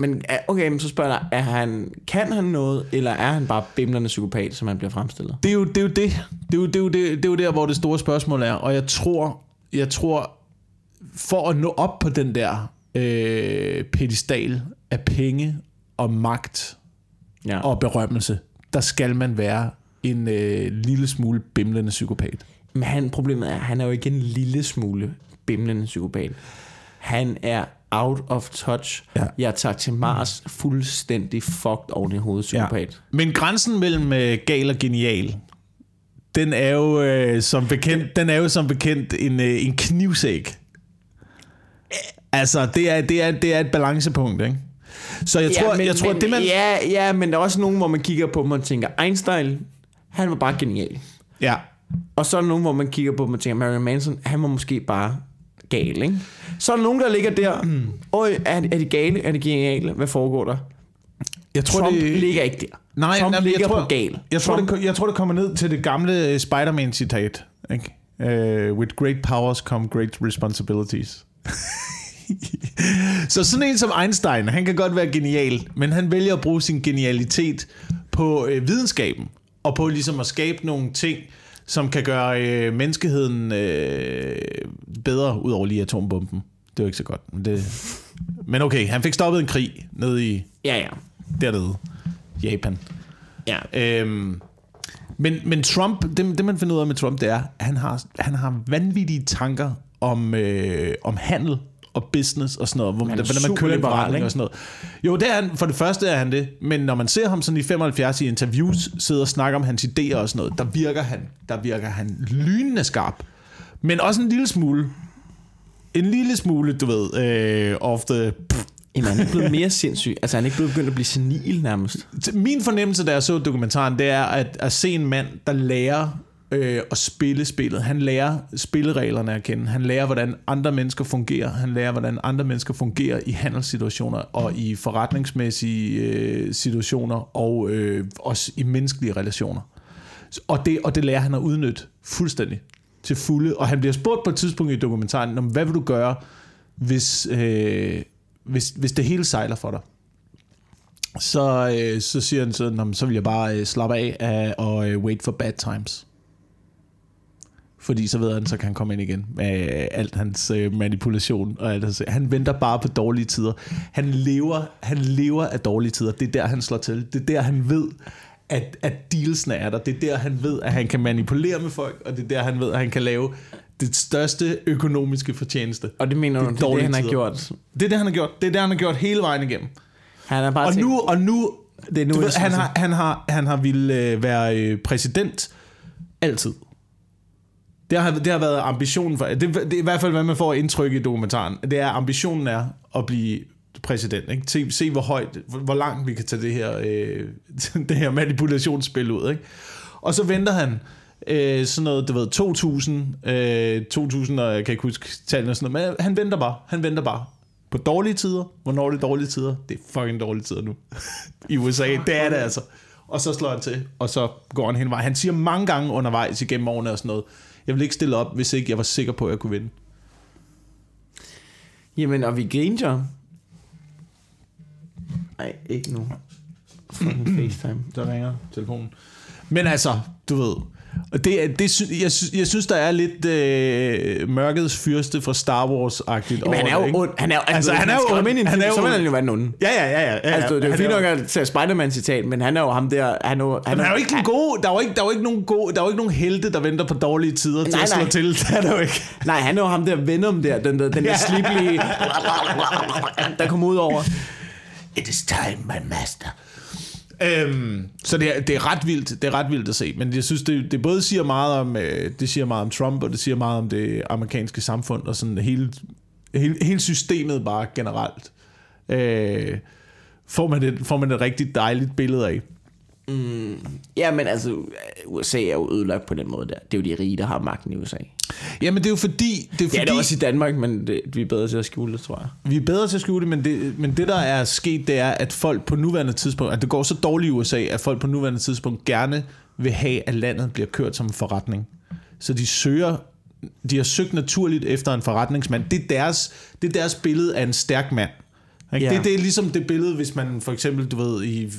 Men okay, så spørger jeg dig, er han, kan han noget, eller er han bare bimlerne psykopat, som han bliver fremstillet? Det er jo det. Er jo det. Det, er jo, det, er jo det, det er jo der, hvor det store spørgsmål er. Og jeg tror, jeg tror for at nå op på den der øh, pedestal af penge og magt Ja. og berømmelse, der skal man være en øh, lille smule bimlende psykopat. Men han, problemet er, at han er jo ikke en lille smule bimlende psykopat. Han er out of touch. Ja. Jeg tager til Mars fuldstændig fucked oven i hovedet psykopat. Men grænsen mellem øh, gal og genial, den er jo øh, som bekendt, den er jo som bekendt en, øh, en knivsæk. Altså, det er, det er, det er et balancepunkt, ikke? Så jeg tror, men, jeg tror men, det man... Ja, ja, men der er også nogen, hvor man kigger på dem og tænker, Einstein, han var bare genial. Ja. Og så er der nogen, hvor man kigger på dem og tænker, Marilyn Manson, han var måske bare gal, ikke? Så er der nogen, der ligger der, Mm. Øj, er, er de gale? Er de geniale? Hvad foregår der? Jeg tror, Trump det, ligger ikke der. Nej, Trump nej, ligger jeg tror, på gal. Jeg tror, Trump, det, jeg tror, det kommer ned til det gamle øh, Spider-Man-citat. Ikke? Uh, with great powers come great responsibilities. [LAUGHS] Så sådan en som Einstein, han kan godt være genial, men han vælger at bruge sin genialitet på øh, videnskaben, og på ligesom at skabe nogle ting, som kan gøre øh, menneskeheden øh, bedre, ud over lige atombomben. Det er ikke så godt. Men, det, [LAUGHS] men okay, han fik stoppet en krig nede i ja, ja. dernede, Japan. ja. Øhm, men, men Trump, det, det man finder ud af med Trump, det er, at han har, han har vanvittige tanker om, øh, om handel og business og sådan noget, hvor man, hvordan man kører en forretning og sådan noget. Jo, det er han, for det første er han det, men når man ser ham sådan i 75 i interviews, sidder og snakker om hans idéer og sådan noget, der virker han, der virker han lynende skarp. Men også en lille smule, en lille smule, du ved, øh, of the... Pff. Jamen, han er blevet mere sindssyg. Altså, han er ikke blevet begyndt at blive senil nærmest. Min fornemmelse, da jeg så dokumentaren, det er at, at se en mand, der lærer øh, at spille spillet. Han lærer spillereglerne at kende. Han lærer, hvordan andre mennesker fungerer. Han lærer, hvordan andre mennesker fungerer i handelssituationer og i forretningsmæssige øh, situationer og øh, også i menneskelige relationer. Og det, og det lærer han at udnytte fuldstændig til fulde. Og han bliver spurgt på et tidspunkt i dokumentaren, om hvad vil du gøre, hvis, øh, hvis, hvis det hele sejler for dig? Så, øh, så siger han sådan, så vil jeg bare øh, slappe af af og øh, wait for bad times. Fordi så ved han, så kan han komme ind igen med alt hans øh, manipulation og alt hans, Han venter bare på dårlige tider. Han lever, han lever af dårlige tider. Det er der, han slår til. Det er der, han ved, at, at dealsene er der. Det er der, han ved, at han kan manipulere med folk, og det er der, han ved, at han kan lave det største økonomiske fortjeneste. Og det mener Det du, det er det, han har tider. gjort. Det er det, han har gjort. Det er det, han har gjort hele vejen igennem. Han er bare Og tænkt, nu, og nu, Det er nu, ved, han, har, han, har, han har ville øh, være øh, præsident altid. Det har, det har været ambitionen for, det, det er i hvert fald, hvad man får indtryk i dokumentaren. Det er, ambitionen er at blive præsident. Ikke? Se, se hvor højt, hvor, hvor langt vi kan tage det her, øh, [LAUGHS] det her manipulationsspil ud. Ikke? Og så venter han øh, sådan noget, du ved, 2000, øh, 2000, og jeg kan ikke huske tallene og sådan noget, men han venter bare, han venter bare. På dårlige tider. Hvornår er det dårlige tider? Det er fucking dårlige tider nu. [LAUGHS] I USA, det er det altså. Og så slår han til, og så går han hen vej. Han siger mange gange undervejs igennem årene og sådan noget, jeg vil ikke stille op, hvis ikke jeg var sikker på, at jeg kunne vinde. Jamen, og vi griner. Nej, ikke nu. Fucking [CLEARS THROAT] FaceTime. Der ringer telefonen. Men altså, du ved, og det, det, jeg, sy- jeg synes, der er lidt øh, mørkets fyrste fra Star Wars-agtigt Men han er jo ond. Han er, altså, Altså, han er jo ond. ond. Ind i en Han film, er så vil ond. han jo være den onde. Ja, ja, ja. ja, ja Altså, det er jo Han fint nok at tage Spider-Man-citat, men han er jo ham der... Han er, jo- han Men der er jo ikke en god, der er jo ikke, der er jo ikke nogen god, der er jo ikke nogen helte, der venter på dårlige tider til Nej, at slå nej. til. [LAUGHS] Det er der jo ikke. Nej, han er jo ham der Venom der, den der, den der Ja. slibelige, [LAUGHS] der kommer ud over. It is time, my master. Øhm, så det er, det er ret vildt, det er ret vildt at se, men jeg synes det, det både siger meget om øh, det siger meget om Trump og det siger meget om det amerikanske samfund og sådan hele hele, hele systemet bare generelt. Øh, får man et får man et rigtig dejligt billede af. Ja, men altså, USA er jo ødelagt på den måde der. Det er jo de rige, der har magten i USA. Jamen det er jo fordi det er fordi Ja, det er også i Danmark, men det, vi er bedre til at skjule det, tror jeg. Vi er bedre til at skjule det, men det, men det der er sket, det er, at folk på nuværende tidspunkt, at det går så dårligt i USA, at folk på nuværende tidspunkt gerne vil have, at landet bliver kørt som en forretning. Så de søger, de har søgt naturligt efter en forretningsmand. Det er deres, det er deres billede af en stærk mand. Ikke? Ja. Det, det er ligesom det billede, hvis man for eksempel, du ved, i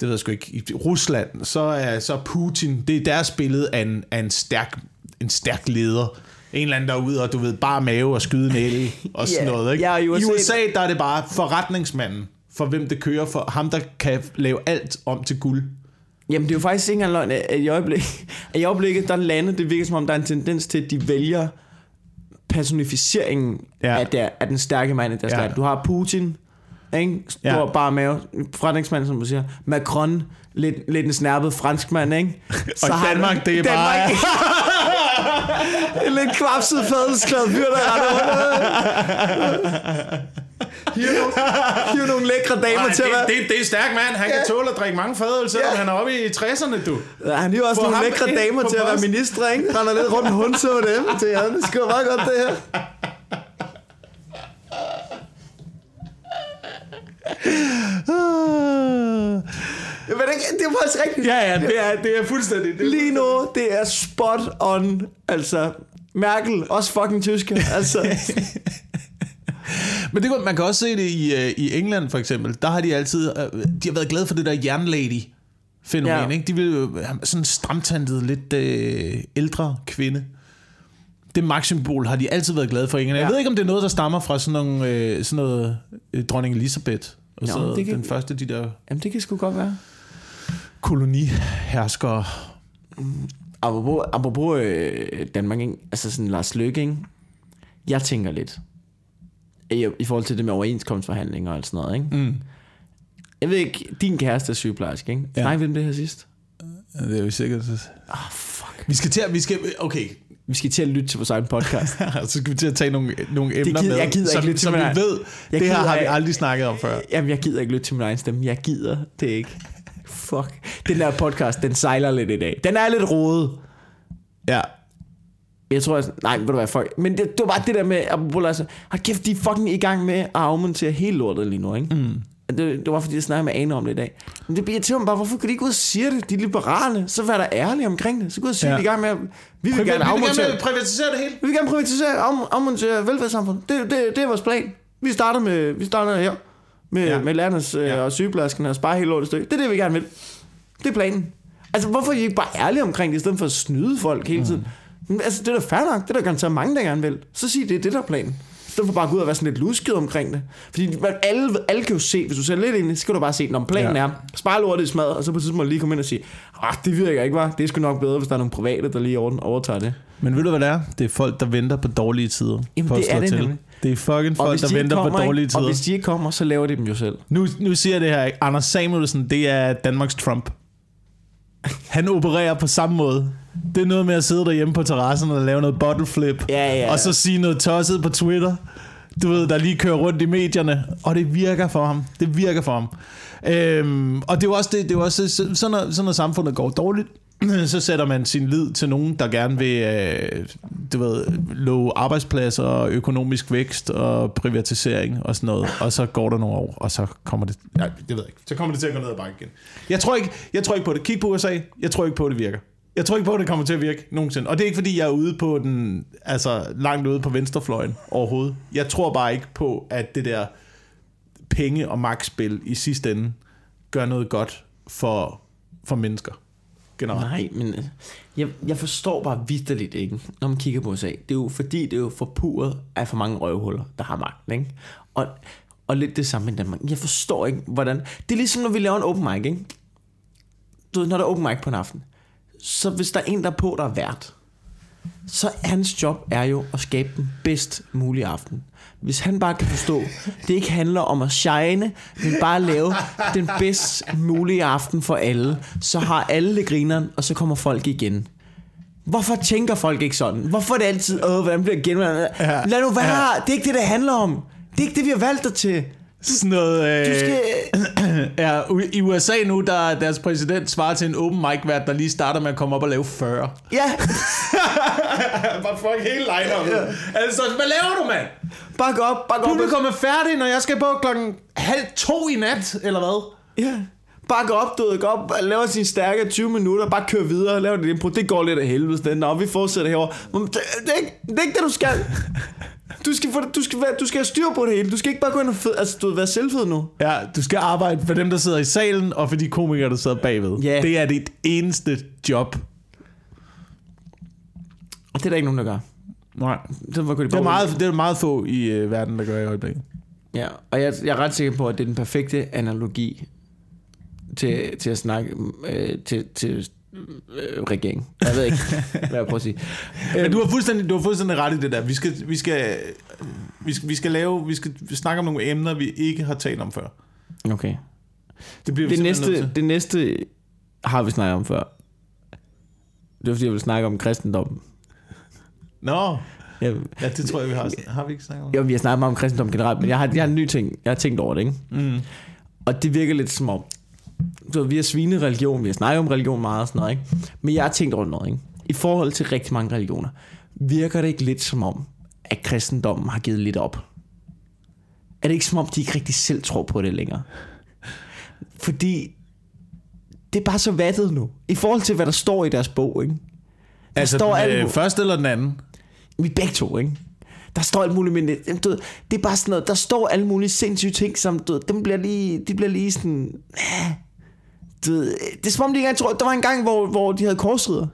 det ved jeg sgu ikke, i Rusland, så er, så Putin, det er deres billede af en, af en, stærk, en stærk leder. En eller anden derude, og du ved, bare mave og skyde en el og sådan Ja, noget. Ikke? ja, i I USA USA, der er det bare forretningsmanden, for hvem det kører, for ham, der kan lave alt om til guld. Jamen, det er jo faktisk ikke engang løgn, at i, øjeblik, at i øjeblikket, der landet, det virker som om, der er en tendens til, at de vælger personificeringen Ja. af, der, af den stærke mand i deres ja. land. Du har Putin, ikke? Stor Ja. bare mave, forretningsmand, som du siger. Macron, lidt, lidt en snærpet franskmand, ikke? [LAUGHS] Og Danmark, det er bare- [LAUGHS] en lidt kvapset fadelsklad fyr, der render rundt. Hiver nogle, hiver nogle lækre damer til at være... det, det er stærk mand. Han kan Ja. tåle at drikke mange fadøl, selvom Ja. han er oppe i 60'erne, du. Ja, han hiver også Få nogle lækre damer til at være minister, ikke? Render lidt rundt og hundser med dem. Det er, det skal meget godt, det her. Men det, det er faktisk rigtigt. Ja, ja, det er, det er fuldstændig. Det er Lige nu, det er spot on. Altså, Merkel, også fucking tysker. Altså, [LAUGHS] Men det, man kan også se det i, øh, i England for eksempel. Der har de altid, øh, de har været glade for det der jernlady fænomen, ja. Ikke? De vil jo sådan en stramtandet, lidt øh, ældre kvinde. Det magtsymbol har de altid været glade for England. Jeg Ja. ved ikke, om det er noget, der stammer fra sådan, nogle, øh, sådan noget øh, dronning Elizabeth. Og Nå, så det kan- den første, de der jamen, det kan sgu godt være. Koloniherskere. Apropos, apropos øh, Danmark, ikke? altså sådan Lars Løkke, ikke? Jeg tænker lidt, i, i forhold til det med overenskomstforhandlinger og sådan noget, ikke? Mm. Jeg ved ikke, din kæreste er sygeplejerske, ikke? Ja. Nej, hvem det her sidst? Det er jo sikkert. Ah, oh, fuck. Vi skal til at, vi skal, okay, Vi skal til at lytte til vores egen podcast. [LAUGHS] så skal vi til at tage nogle, nogle emner gider- med, jeg gider som, ikke lidt som til vi ved, Jeg det her gider har vi aldrig snakket om før. Jamen, jeg gider ikke lytte til min egen stemme. Jeg gider det ikke. Fuck. Den der podcast, den sejler lidt i dag. Den er lidt rodet. Ja, Jeg tror, at, nej, ved du hvad, fuck. Men det, det var bare det der med, apropos altså, hold kæft, de er fucking i gang med at afmontere hele lortet lige nu, ikke? Mm. Det, det, var fordi, jeg snakkede med Ane om det i dag. Men det bliver til mig bare, hvorfor kan de ikke ud og sige det? De er liberale, så vær der ærlige omkring det. Så gå ud og sige, Ja. ja. de er i gang med, at vi vil vi vil gerne afmontere. gerne privatisere det hele. Vi vil gerne privatisere, af, afmontere velfærdssamfundet. Det, det, det er vores plan. Vi starter, med, vi starter her med, Ja. med lærernes øh, Ja. og sygeplejerskerne og spare hele lortet stykke. Det er det, vi gerne vil. Det er planen. Altså, hvorfor er I ikke bare ærlige omkring det, i stedet for at snyde folk hele tiden? Men, altså, det er da fair nok. Det er der garanteret mange, der gerne vil. Så sig, det er det, der er planen. I stedet for bare at gå ud og være sådan lidt lusket omkring det. Fordi man- alle, alle kan jo se, hvis du ser lidt ind i det, så kan du bare se, når planen Ja. er, spare lortet i smad, og så på et tidspunkt lige komme ind og sige, ah, det virker ikke, var. Det er sgu nok bedre, hvis der er nogle private, der lige over- overtager det. Men ved du, hvad det er? Det er folk, der venter på dårlige tider. Jamen, for at det er det til. nemlig. Det er fucking folk, der de ikke venter på kommer, ikke? dårlige tider. Og hvis de ikke kommer, så laver de dem jo selv. Nu, nu siger jeg det her, ikke? Anders Samuelsen, det er Danmarks Trump. Han opererer på samme måde. Det er noget med at sidde derhjemme på terrassen og lave noget bottle flip. Ja, ja. Og så sige noget tosset på Twitter. Du ved, der lige kører rundt i medierne. Og det virker for ham. Det virker for ham. Øhm, og det er jo også det, det er også, så, så, når, så når samfundet går dårligt, [CLEARS THROAT] så sætter man sin lid til nogen, der gerne vil, øh, du ved, love arbejdspladser og økonomisk vækst og privatisering og sådan noget. Og så går der nogle år, og så kommer det, nej, det ved jeg ikke, så kommer det til at gå ned ad bakke igen. Jeg tror ikke, jeg tror ikke på det. Kig på USA. Jeg tror ikke på, at det virker. Jeg tror ikke på, at det kommer til at virke nogensinde. Og det er ikke, fordi jeg er ude på den, altså langt ude på venstrefløjen overhovedet. Jeg tror bare ikke på, at det der penge- og magtspil i sidste ende gør noget godt for, for mennesker. Generelt. Nej, men øh, jeg, jeg forstår bare vidderligt ikke, når man kigger på USA. Det er jo fordi, det er jo forpuret af for mange røvhuller, der har magten, ikke? Og, og lidt det samme i Danmark. Jeg forstår ikke, hvordan... Det er ligesom, når vi laver en open mic, ikke? Du ved, når der er open mic på en aften. Så hvis der er en, der er på, der er vært, så hans job er jo at skabe den bedst mulige aften. Hvis han bare kan forstå, det ikke handler om at shine, men bare lave den bedst mulige aften for alle, så har alle det grineren, og så kommer folk igen. Hvorfor tænker folk ikke sådan? Hvorfor er det altid, åh, hvordan bliver genvalgt? Ja. Lad nu være, ja. det er ikke det, det handler om. Det er ikke det, vi har valgt dig til. Sådan noget... Øh, Du skal... [LAUGHS] ja, I USA nu, der er deres præsident svarer til en open mic vært, der lige starter med at komme op og lave 40. Ja, [LAUGHS] Bare fuck hele line ja. Altså, hvad laver du, mand? bak op, bak op. Publikum er færdig, når jeg skal på klokken halv to i nat, eller hvad? Ja. Gå op, du ved, op, laver sin stærke 20 minutter, bare kør videre, laver det impro. Det går lidt af helvede, den. Nå, vi fortsætter herover. Men det, det, er ikke, det er ikke det, du skal. [LAUGHS] Du skal, få, du, skal være, du skal have styr på det hele. Du skal ikke bare gå ind og fed, altså, du være selvfed nu. Ja, du skal arbejde for dem, der sidder i salen, og for de komikere, der sidder bagved. Ja. Det er dit eneste job. Og det er der ikke nogen, der gør. Nej. Så var Det er meget, det er meget få i øh, verden, der gør i øjeblikket. Ja, og jeg, jeg er ret sikker på, at det er den perfekte analogi til, til at snakke øh, til, til øh, regeringen. Jeg ved ikke, [LAUGHS] hvad jeg prøver at sige. Men du har fuldstændig, du har fuldstændig ret i det der. Vi skal, vi skal, vi skal, vi skal lave, vi skal snakke om nogle emner, vi ikke har talt om før. Okay. Det bliver Det næste, det næste har vi snakket om før. Det var fordi, jeg ville snakke om kristendommen. Nå, Jeg, ja, det tror jeg, vi har. Har vi ikke snakket om jo, vi har snakket meget om kristendom generelt, men jeg har, jeg har en ny ting. Jeg har tænkt over det, ikke? Mm. Og det virker lidt som om, du ved, vi har svinet religion, vi har snakket om religion meget og sådan noget, ikke? Men jeg har tænkt over noget, ikke? I forhold til rigtig mange religioner, virker det ikke lidt som om, at kristendommen har givet lidt op? Er det ikke som om, de ikke rigtig selv tror på det længere? Fordi det er bare så vattet nu. I forhold til, hvad der står i deres bog, ikke? Der Altså, står den, øh, første eller den anden? Vi begge to, ikke? Der står alt muligt, men det, du ved, det er bare sådan noget, der står alle mulige sindssyge ting, som du ved, dem bliver lige, de bliver lige sådan, ah, du ved, det er som om de ikke engang tror, der var en gang, hvor, hvor de havde korsridder,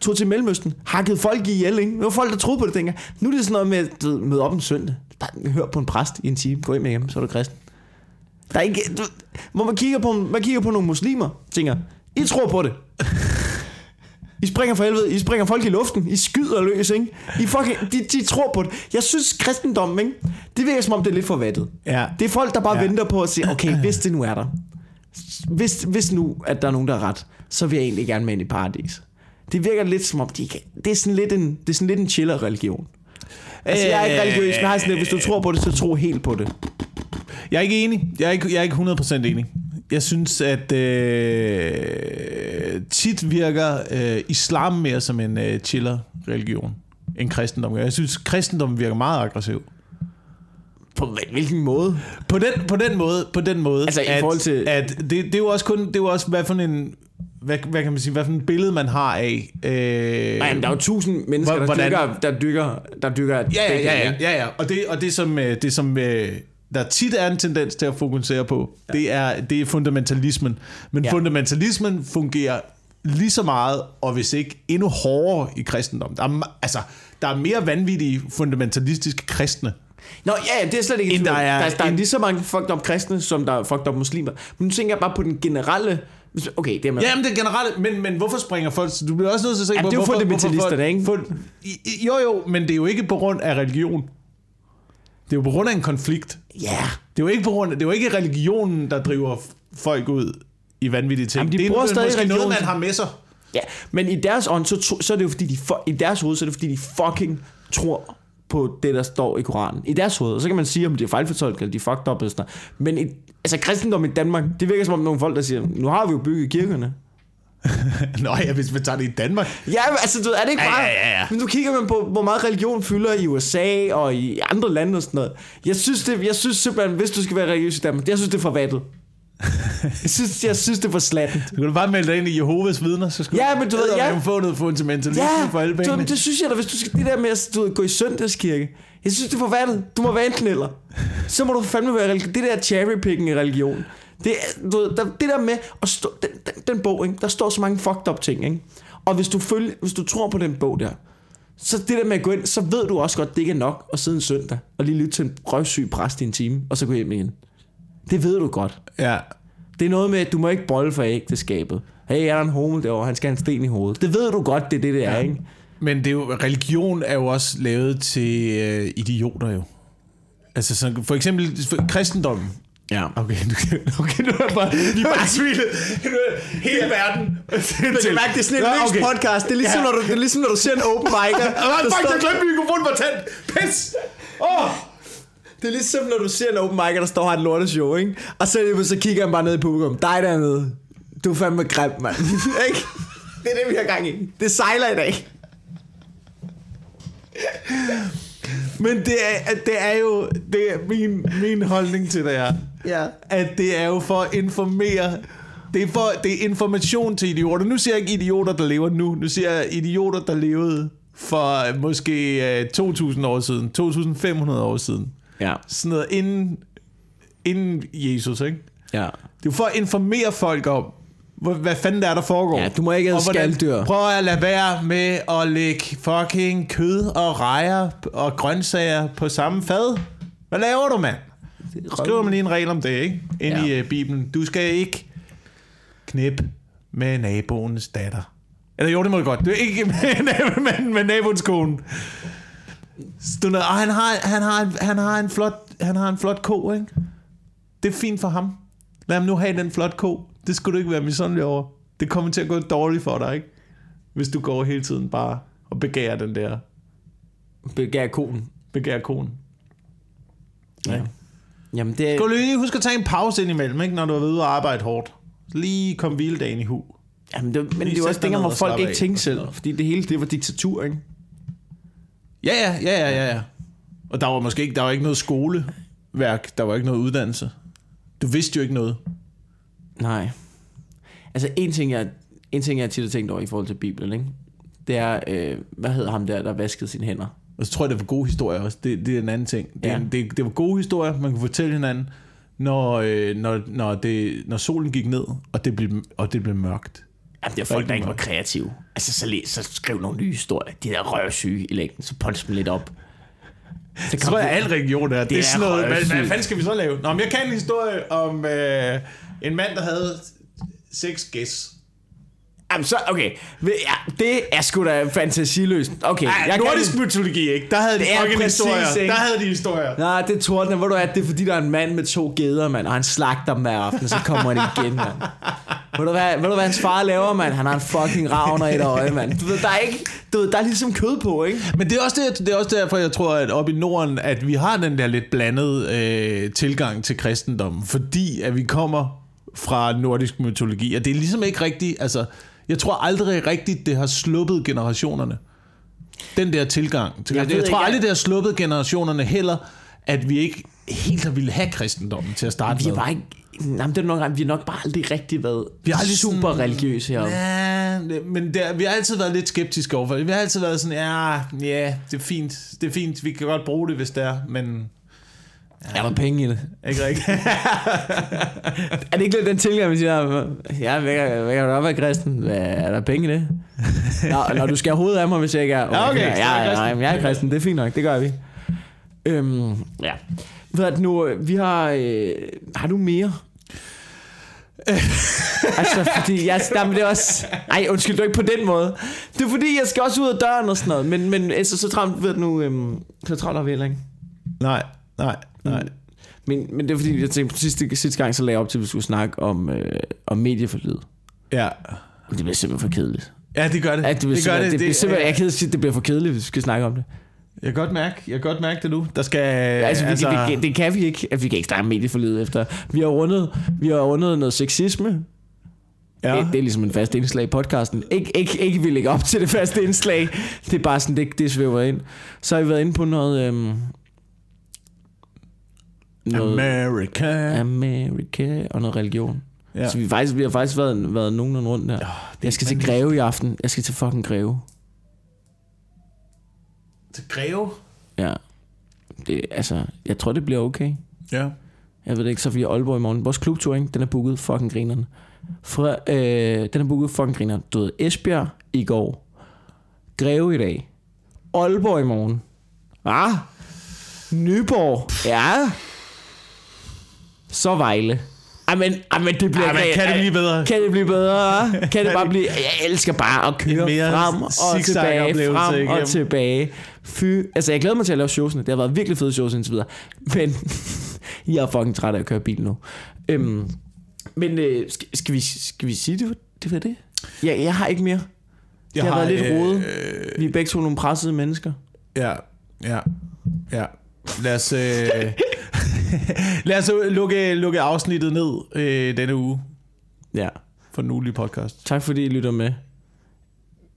tog til Mellemøsten, hakkede folk ihjel, ikke? Det var folk, der troede på det dengang. Nu er det sådan noget med, du ved, møde op en søndag, bare hør på en præst i en time, gå hjem hjem, så er du kristen. Der er ikke, du, hvor man kigger, på, man kigger på nogle muslimer, tænker, I tror på det. I springer for helvede, I springer folk i luften, I skyder løs, ikke? I fucking, de, de tror på det. Jeg synes, kristendom, ikke? Det virker som om, det er lidt for vattet. Ja. Det er folk, der bare ja. venter på at sige, okay, hvis det nu er der, hvis, hvis nu, at der er nogen, der er ret, så vil jeg egentlig gerne med ind i paradis. Det virker lidt som om, de kan, det, er sådan lidt en, det er sådan lidt en chiller religion. Altså, jeg er ikke religiøs, men jeg har sådan lidt, hvis du tror på det, så tro helt på det. Jeg er ikke enig. Jeg er ikke, jeg er ikke 100% enig. Jeg synes, at øh, tit virker øh, islam mere som en øh, chiller-religion end kristendom. Jeg synes, kristendom virker meget aggressiv. På hvilken måde? På den, på den måde, på den måde Altså, i at, forhold til- at det, det er jo også kun, det er jo også, hvad for en, hvad, hvad kan man sige, hvad for en billede man har af. Øh, Nej, men der er jo tusind mennesker, der Hvordan- dykker, der dykker, der dykker Ja, ja, ja, ja, ja, ja. Og det, og det som, øh, det som øh, der tit er en tendens til at fokusere på, ja. det, er, det er fundamentalismen. Men ja. Fundamentalismen fungerer lige så meget, og hvis ikke endnu hårdere i kristendom. Der er, altså, der er mere vanvittige fundamentalistiske kristne. Nå, ja, det er slet ikke End en der er- der, der er lige så mange fucked up kristne, som der er fucked up muslimer. Men nu tænker jeg bare på den generelle... Okay, det er med. Jamen det er generelt, men, men hvorfor springer folk? Du bliver også nødt til at se Jamen, det er jo fundamentalisterne, ikke? i- Jo jo, men det er jo ikke på grund af religion. Det er jo på grund af en konflikt. Ja. Det er jo ikke på grund af, det er jo ikke religionen, der driver folk ud i vanvittige ting. Jamen, de det er stadig måske noget, religion man til- har med sig. Ja, men i deres ånd, så, så er det jo fordi, de i deres hoved, så er det fordi, de fucking tror på det, der står i Koranen. I deres hoved. Og så kan man sige, om de er fejlfortolket, eller de er fucked up, eller sådan. Men i, altså, kristendom i Danmark, det virker som om nogle folk, der siger, nu har vi jo bygget kirkerne. [LAUGHS] Nå ja, hvis man tager det i Danmark. Ja, men altså, du, er det ikke Ja, bare... ja, ja, ja. Men nu kigger man på, hvor meget religion fylder i USA og i andre lande og sådan noget. Jeg synes, det, jeg synes simpelthen, hvis du skal være religiøs i Danmark, jeg synes, det er for vattet. Jeg, synes, jeg synes, det for slatten. Du du bare melde dig ind i Jehovas vidner, så skulle Ja, men du ved, ja. få noget fundamentalisme Ja, for alle du, pengene. men det synes jeg da, hvis du skal det der med at du, ved, gå i søndagskirke. Jeg synes, det er for vattet. Du må være enten eller. Så må du fandme være religion. Det der cherrypicking i religion. Det, du ved, der, det der med at stå, den, den, den bog, ikke? der står så mange fucked up ting. Ikke? Og hvis du, følger, hvis du tror på den bog der, så det der med at gå ind, så ved du også godt, det ikke er nok at sidde en søndag og lige lytte til en røvsyg præst i en time, og så gå hjem igen. Det ved du godt. Ja. Det er noget med, at du må ikke bolle for ægteskabet. Hey, er der en homo derovre? Han skal have en sten i hovedet. Det ved du godt, det er det, det er, ikke? Men det er jo, religion er jo også lavet til øh, idioter jo. Altså så, for eksempel for kristendommen. Ja. Okay, nu, [LAUGHS] okay, nu er bare, vi er bare smilet. Hele verden. Du kan mærke, det er sådan en Nå, okay. podcast. Det er, ligesom, Ja. når du, det er ligesom, når du ser en open mic. Ah, [LAUGHS] fuck, jeg glemte mikrofonen var tændt. Pis. Åh. Oh. Det er ligesom, når du ser en open mic, der står og har et lorteshow, ikke? Og så, så kigger han bare ned i publikum. Dig dernede. Du er fandme grim, mand. [LAUGHS] ikke? Det er det, vi har gang i. Det sejler i dag. Men det er, det er jo det er min, min holdning til det her. Ja. At det er jo for at informere det er, for, det er information til idioter. Nu siger jeg ikke idioter, der lever nu. Nu siger jeg idioter, der levede for øh, måske øh, 2.000 år siden. 2.500 år siden. Ja. Sådan noget inden, inden Jesus, ikke? Ja. Det er jo for at informere folk om, hvad fanden der er, der foregår. Ja, du må ikke hvordan- skaldyr. Prøv at lade være med at lægge fucking kød og rejer og grøntsager på samme fad. Hvad laver du, mand? Skriver man lige en regel om det, ikke? Ind Ja. i uh, Bibelen. Du skal ikke knip med naboens datter. Eller jo, det må du godt. Du er ikke [LAUGHS] med, med, med naboens kone. Du, og han har, han, har, en- han, har en flot, han har en flot ko, ikke? Det er fint for ham. Lad ham nu have den flot ko. Det skulle du ikke være misundelig over. Det kommer til at gå dårligt for dig, ikke? Hvis du går hele tiden bare og begærer den der Begær konen. begærer konen. Ja. Jamen, det. Skal du lige huske at tage en pause indimellem, ikke? Når du er ude og arbejde hårdt. Lige kom hviledagen i hu. Jamen, det, men det er også dengang, hvor folk ikke tænkte selv. Fordi det hele, det var diktatur, ikke? Ja, ja, ja, ja, ja. Og der var måske ikke, der var ikke noget skoleværk, der var ikke noget uddannelse. Du vidste jo ikke noget. Nej. Altså, en ting, jeg, en ting, jeg tit har tænkt over i forhold til Bibelen, ikke? Det er, øh, hvad hedder ham der, der vaskede sine hænder? Og så tror jeg, det var gode historier også. Det, det er en anden ting. Det, ja. det, det var gode historier, man kunne fortælle hinanden, når, øh, når, når, det, når solen gik ned, og det blev, og det blev mørkt. Jamen, det er folk, der ikke var kreative. Altså, så, læs, så skriv nogle nye historier. De der røvsyge i længden, så punch dem lidt op. Så tror jeg, al religion er. Det, det er sådan noget, hvad, hvad fanden skal vi så lave? Nå, men jeg kan en historie om øh, en mand, der havde seks gæs. Jamen, så, okay. Ja, det er sgu da fantasiløst. Okay, Ej, jeg nordisk kan... mytologi, ikke? Der havde de Det fucking historier. ikke? Der havde de historier. Nej, det er torden. Hvor du er, det er fordi, der er en mand med to geder, mand, og han slagter dem hver aften, så kommer han igen, mand. Ved du, hvad, ved du, hvad hans far laver, mand? Han har en fucking ravner i et øje, mand. Du ved, der er ikke... Du ved, der er ligesom kød på, ikke? Men det er, også det, det er også derfor, jeg tror, at oppe i Norden, at vi har den der lidt blandede øh, tilgang til kristendommen, fordi at vi kommer fra nordisk mytologi, og det er ligesom ikke rigtigt, altså, jeg tror aldrig rigtigt, det har sluppet generationerne. Den der tilgang. Til, Jeg jeg, tror ikke, aldrig, det har sluppet generationerne heller, at vi ikke helt har ville have kristendommen til at starte Vi er med. bare ikke... Jamen, det er nok, vi har nok bare aldrig rigtig været Vi har aldrig super sådan- religiøse heroppe. Ja, men der, vi har altid været lidt skeptiske overfor det. Vi har altid været sådan, ja, ja, det er fint, det er fint, vi kan godt bruge det, hvis det er, men Er der penge i det? ikke rigtigt. [LAUGHS] Er det ikke lidt den tilgang, vi siger, ja, hvad kan, hvad du godt være kristen? Hvad, er der penge i det? [LAUGHS] Nå, når du skal have hovedet af mig, hvis jeg ikke er... Ja, okay, ja, er jeg ja, nej, men jeg er kristen, det er fint nok, det gør vi. Øhm, ja. Ved du nu, vi har... Øh, har du mere? [LAUGHS] altså, fordi jeg... Nej, men det er også... Ej, undskyld, du ikke på den måde. Det er fordi, jeg skal også ud af døren og sådan noget. Men, men altså, så travlt, ved du nu... Øhm, så travlt har vi heller ikke. nej, nej, nej. Men, men det er fordi, jeg tænkte på sidste, sidste gang, så lagde jeg op til, at vi skulle snakke om, øh, om medieforlyd. Ja. Det bliver simpelthen for kedeligt. ja, det gør det. Ja, det, bliver det gør det. det, bliver simpelthen, jeg at sige, at det bliver for kedeligt, hvis vi skal snakke om det. Jeg kan godt mærke, jeg kan godt mærke det nu. Der skal... Altså, vi, altså, vi, det kan vi ikke. at Vi kan ikke snakke om medieforlyd efter. Vi har rundet, vi har rundet noget sexisme. Ja. ja. Det, det, er ligesom en fast indslag i podcasten. Ikke, ikke, ikke vi lægger op til det faste indslag. Det er bare sådan, det, det svæver ind. Så har vi været inde på noget... Øhm, noget America. Amerika og noget religion. Ja. Ja. Så vi, faktisk, vi har faktisk været, været nogenlunde rundt der. det Jeg skal til Greve i aften. Jeg skal til fucking Greve. Til Greve. Ja. Det, altså, jeg tror, det bliver okay. Ja. Jeg ved det ikke, så vi er Aalborg i morgen. Vores klubtur, ikke? den er booket fucking grinerne. Fra, øh, den er booket fucking grinerne. Du ved, Esbjerg i går. Greve i dag. Aalborg i morgen. Ah. Nyborg. Ja. Så Vejle. Amen, amen det bliver Ej, men kan det blive bedre? Kan det blive bedre? Kan det bare blive... Jeg elsker bare at køre frem og tilbage, frem og tilbage. Fy, altså jeg glæder mig til at lave showsene. Det har været virkelig fede shows indtil videre. Men [LAUGHS] jeg er fucking træt af at køre bil nu. Øhm, men øh, skal, skal, vi, skal vi sige, det det? Var det? Ja, jeg har ikke mere. Jeg har været lidt rodet. Øh, Vi er begge to nogle pressede mennesker. ja, ja, ja. Lad os, øh, [LAUGHS] lad os lukke, lukke afsnittet ned øh, denne uge Ja. for den ugelige podcast. Tak fordi I lytter med.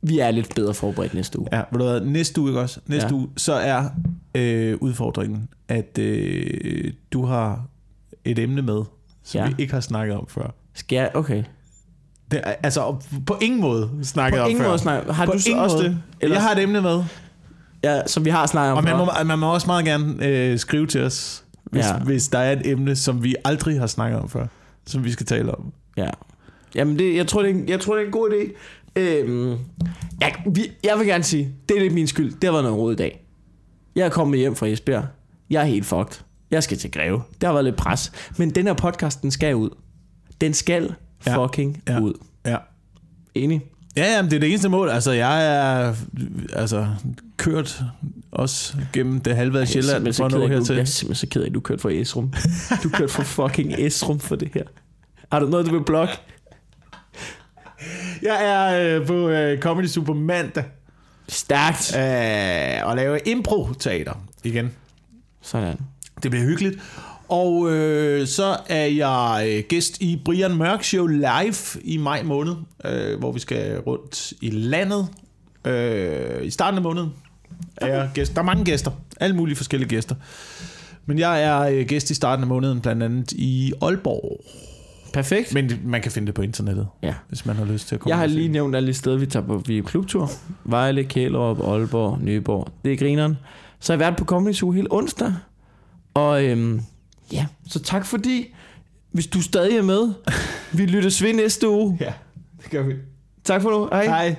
Vi er lidt bedre forberedt næste uge. Ja, ved du hvad, næste uge, ikke også? Næste Ja. uge, så er øh, udfordringen, at øh, du har et emne med, som Ja. vi ikke har snakket om før. Skal jeg? Okay. Det er, altså på ingen måde snakket På om ingen før. måde snakke. Har på du så også måde. det? Eller? Jeg har et emne med, Ja, som vi har snakket om og man må, man må også meget gerne øh, skrive til os, hvis, Ja. hvis der er et emne, som vi aldrig har snakket om før, som vi skal tale om. Ja. Jamen, det, jeg, tror, det er, en- jeg tror, det er en god idé. Øhm, jeg, vi, jeg vil gerne sige, det er lidt min skyld. Det har været noget råd i dag. Jeg er kommet hjem fra Esbjerg. Jeg er helt fucked. Jeg skal til Greve. Der har været lidt pres. Men den her podcast, den skal ud. Den skal Ja. fucking Ja. ud. Ja. Enig? Ja, jamen, det er det eneste mål. Altså, jeg er altså, kørt også gennem det halve af Sjælland simpelthen for så at nå hertil. jeg er simpelthen så ked af, at du kørte fra Esrum. Du kørte fra fucking Esrum for det her. Har du noget, du vil blokke? Jeg er øh, på øh, Comedy Super mandag Stærkt. øh, og laver impro-teater igen. Sådan. Det bliver hyggeligt. Og øh, så er jeg øh, gæst i Brian Mørk Show live i maj måned, øh, hvor vi skal rundt i landet. Øh, I starten af måneden er jeg gæst. Der er mange gæster. Alle mulige forskellige gæster. Men jeg er øh, gæst i starten af måneden, blandt andet i Aalborg. Perfekt. Men man kan finde det på internettet, Ja. hvis man har lyst til at komme. Jeg har lige nævnt alle de steder, vi tager på vi er klubtur. Vejle, Kælerup, Aalborg, Nyborg. Det er grineren. Så har jeg været på Comedy Zoo hele onsdag. Og øhm, ja, så tak fordi, hvis du stadig er med, [LAUGHS] vi lyttes ved næste uge. Ja, det gør vi. Tak for nu. Hej. Hej.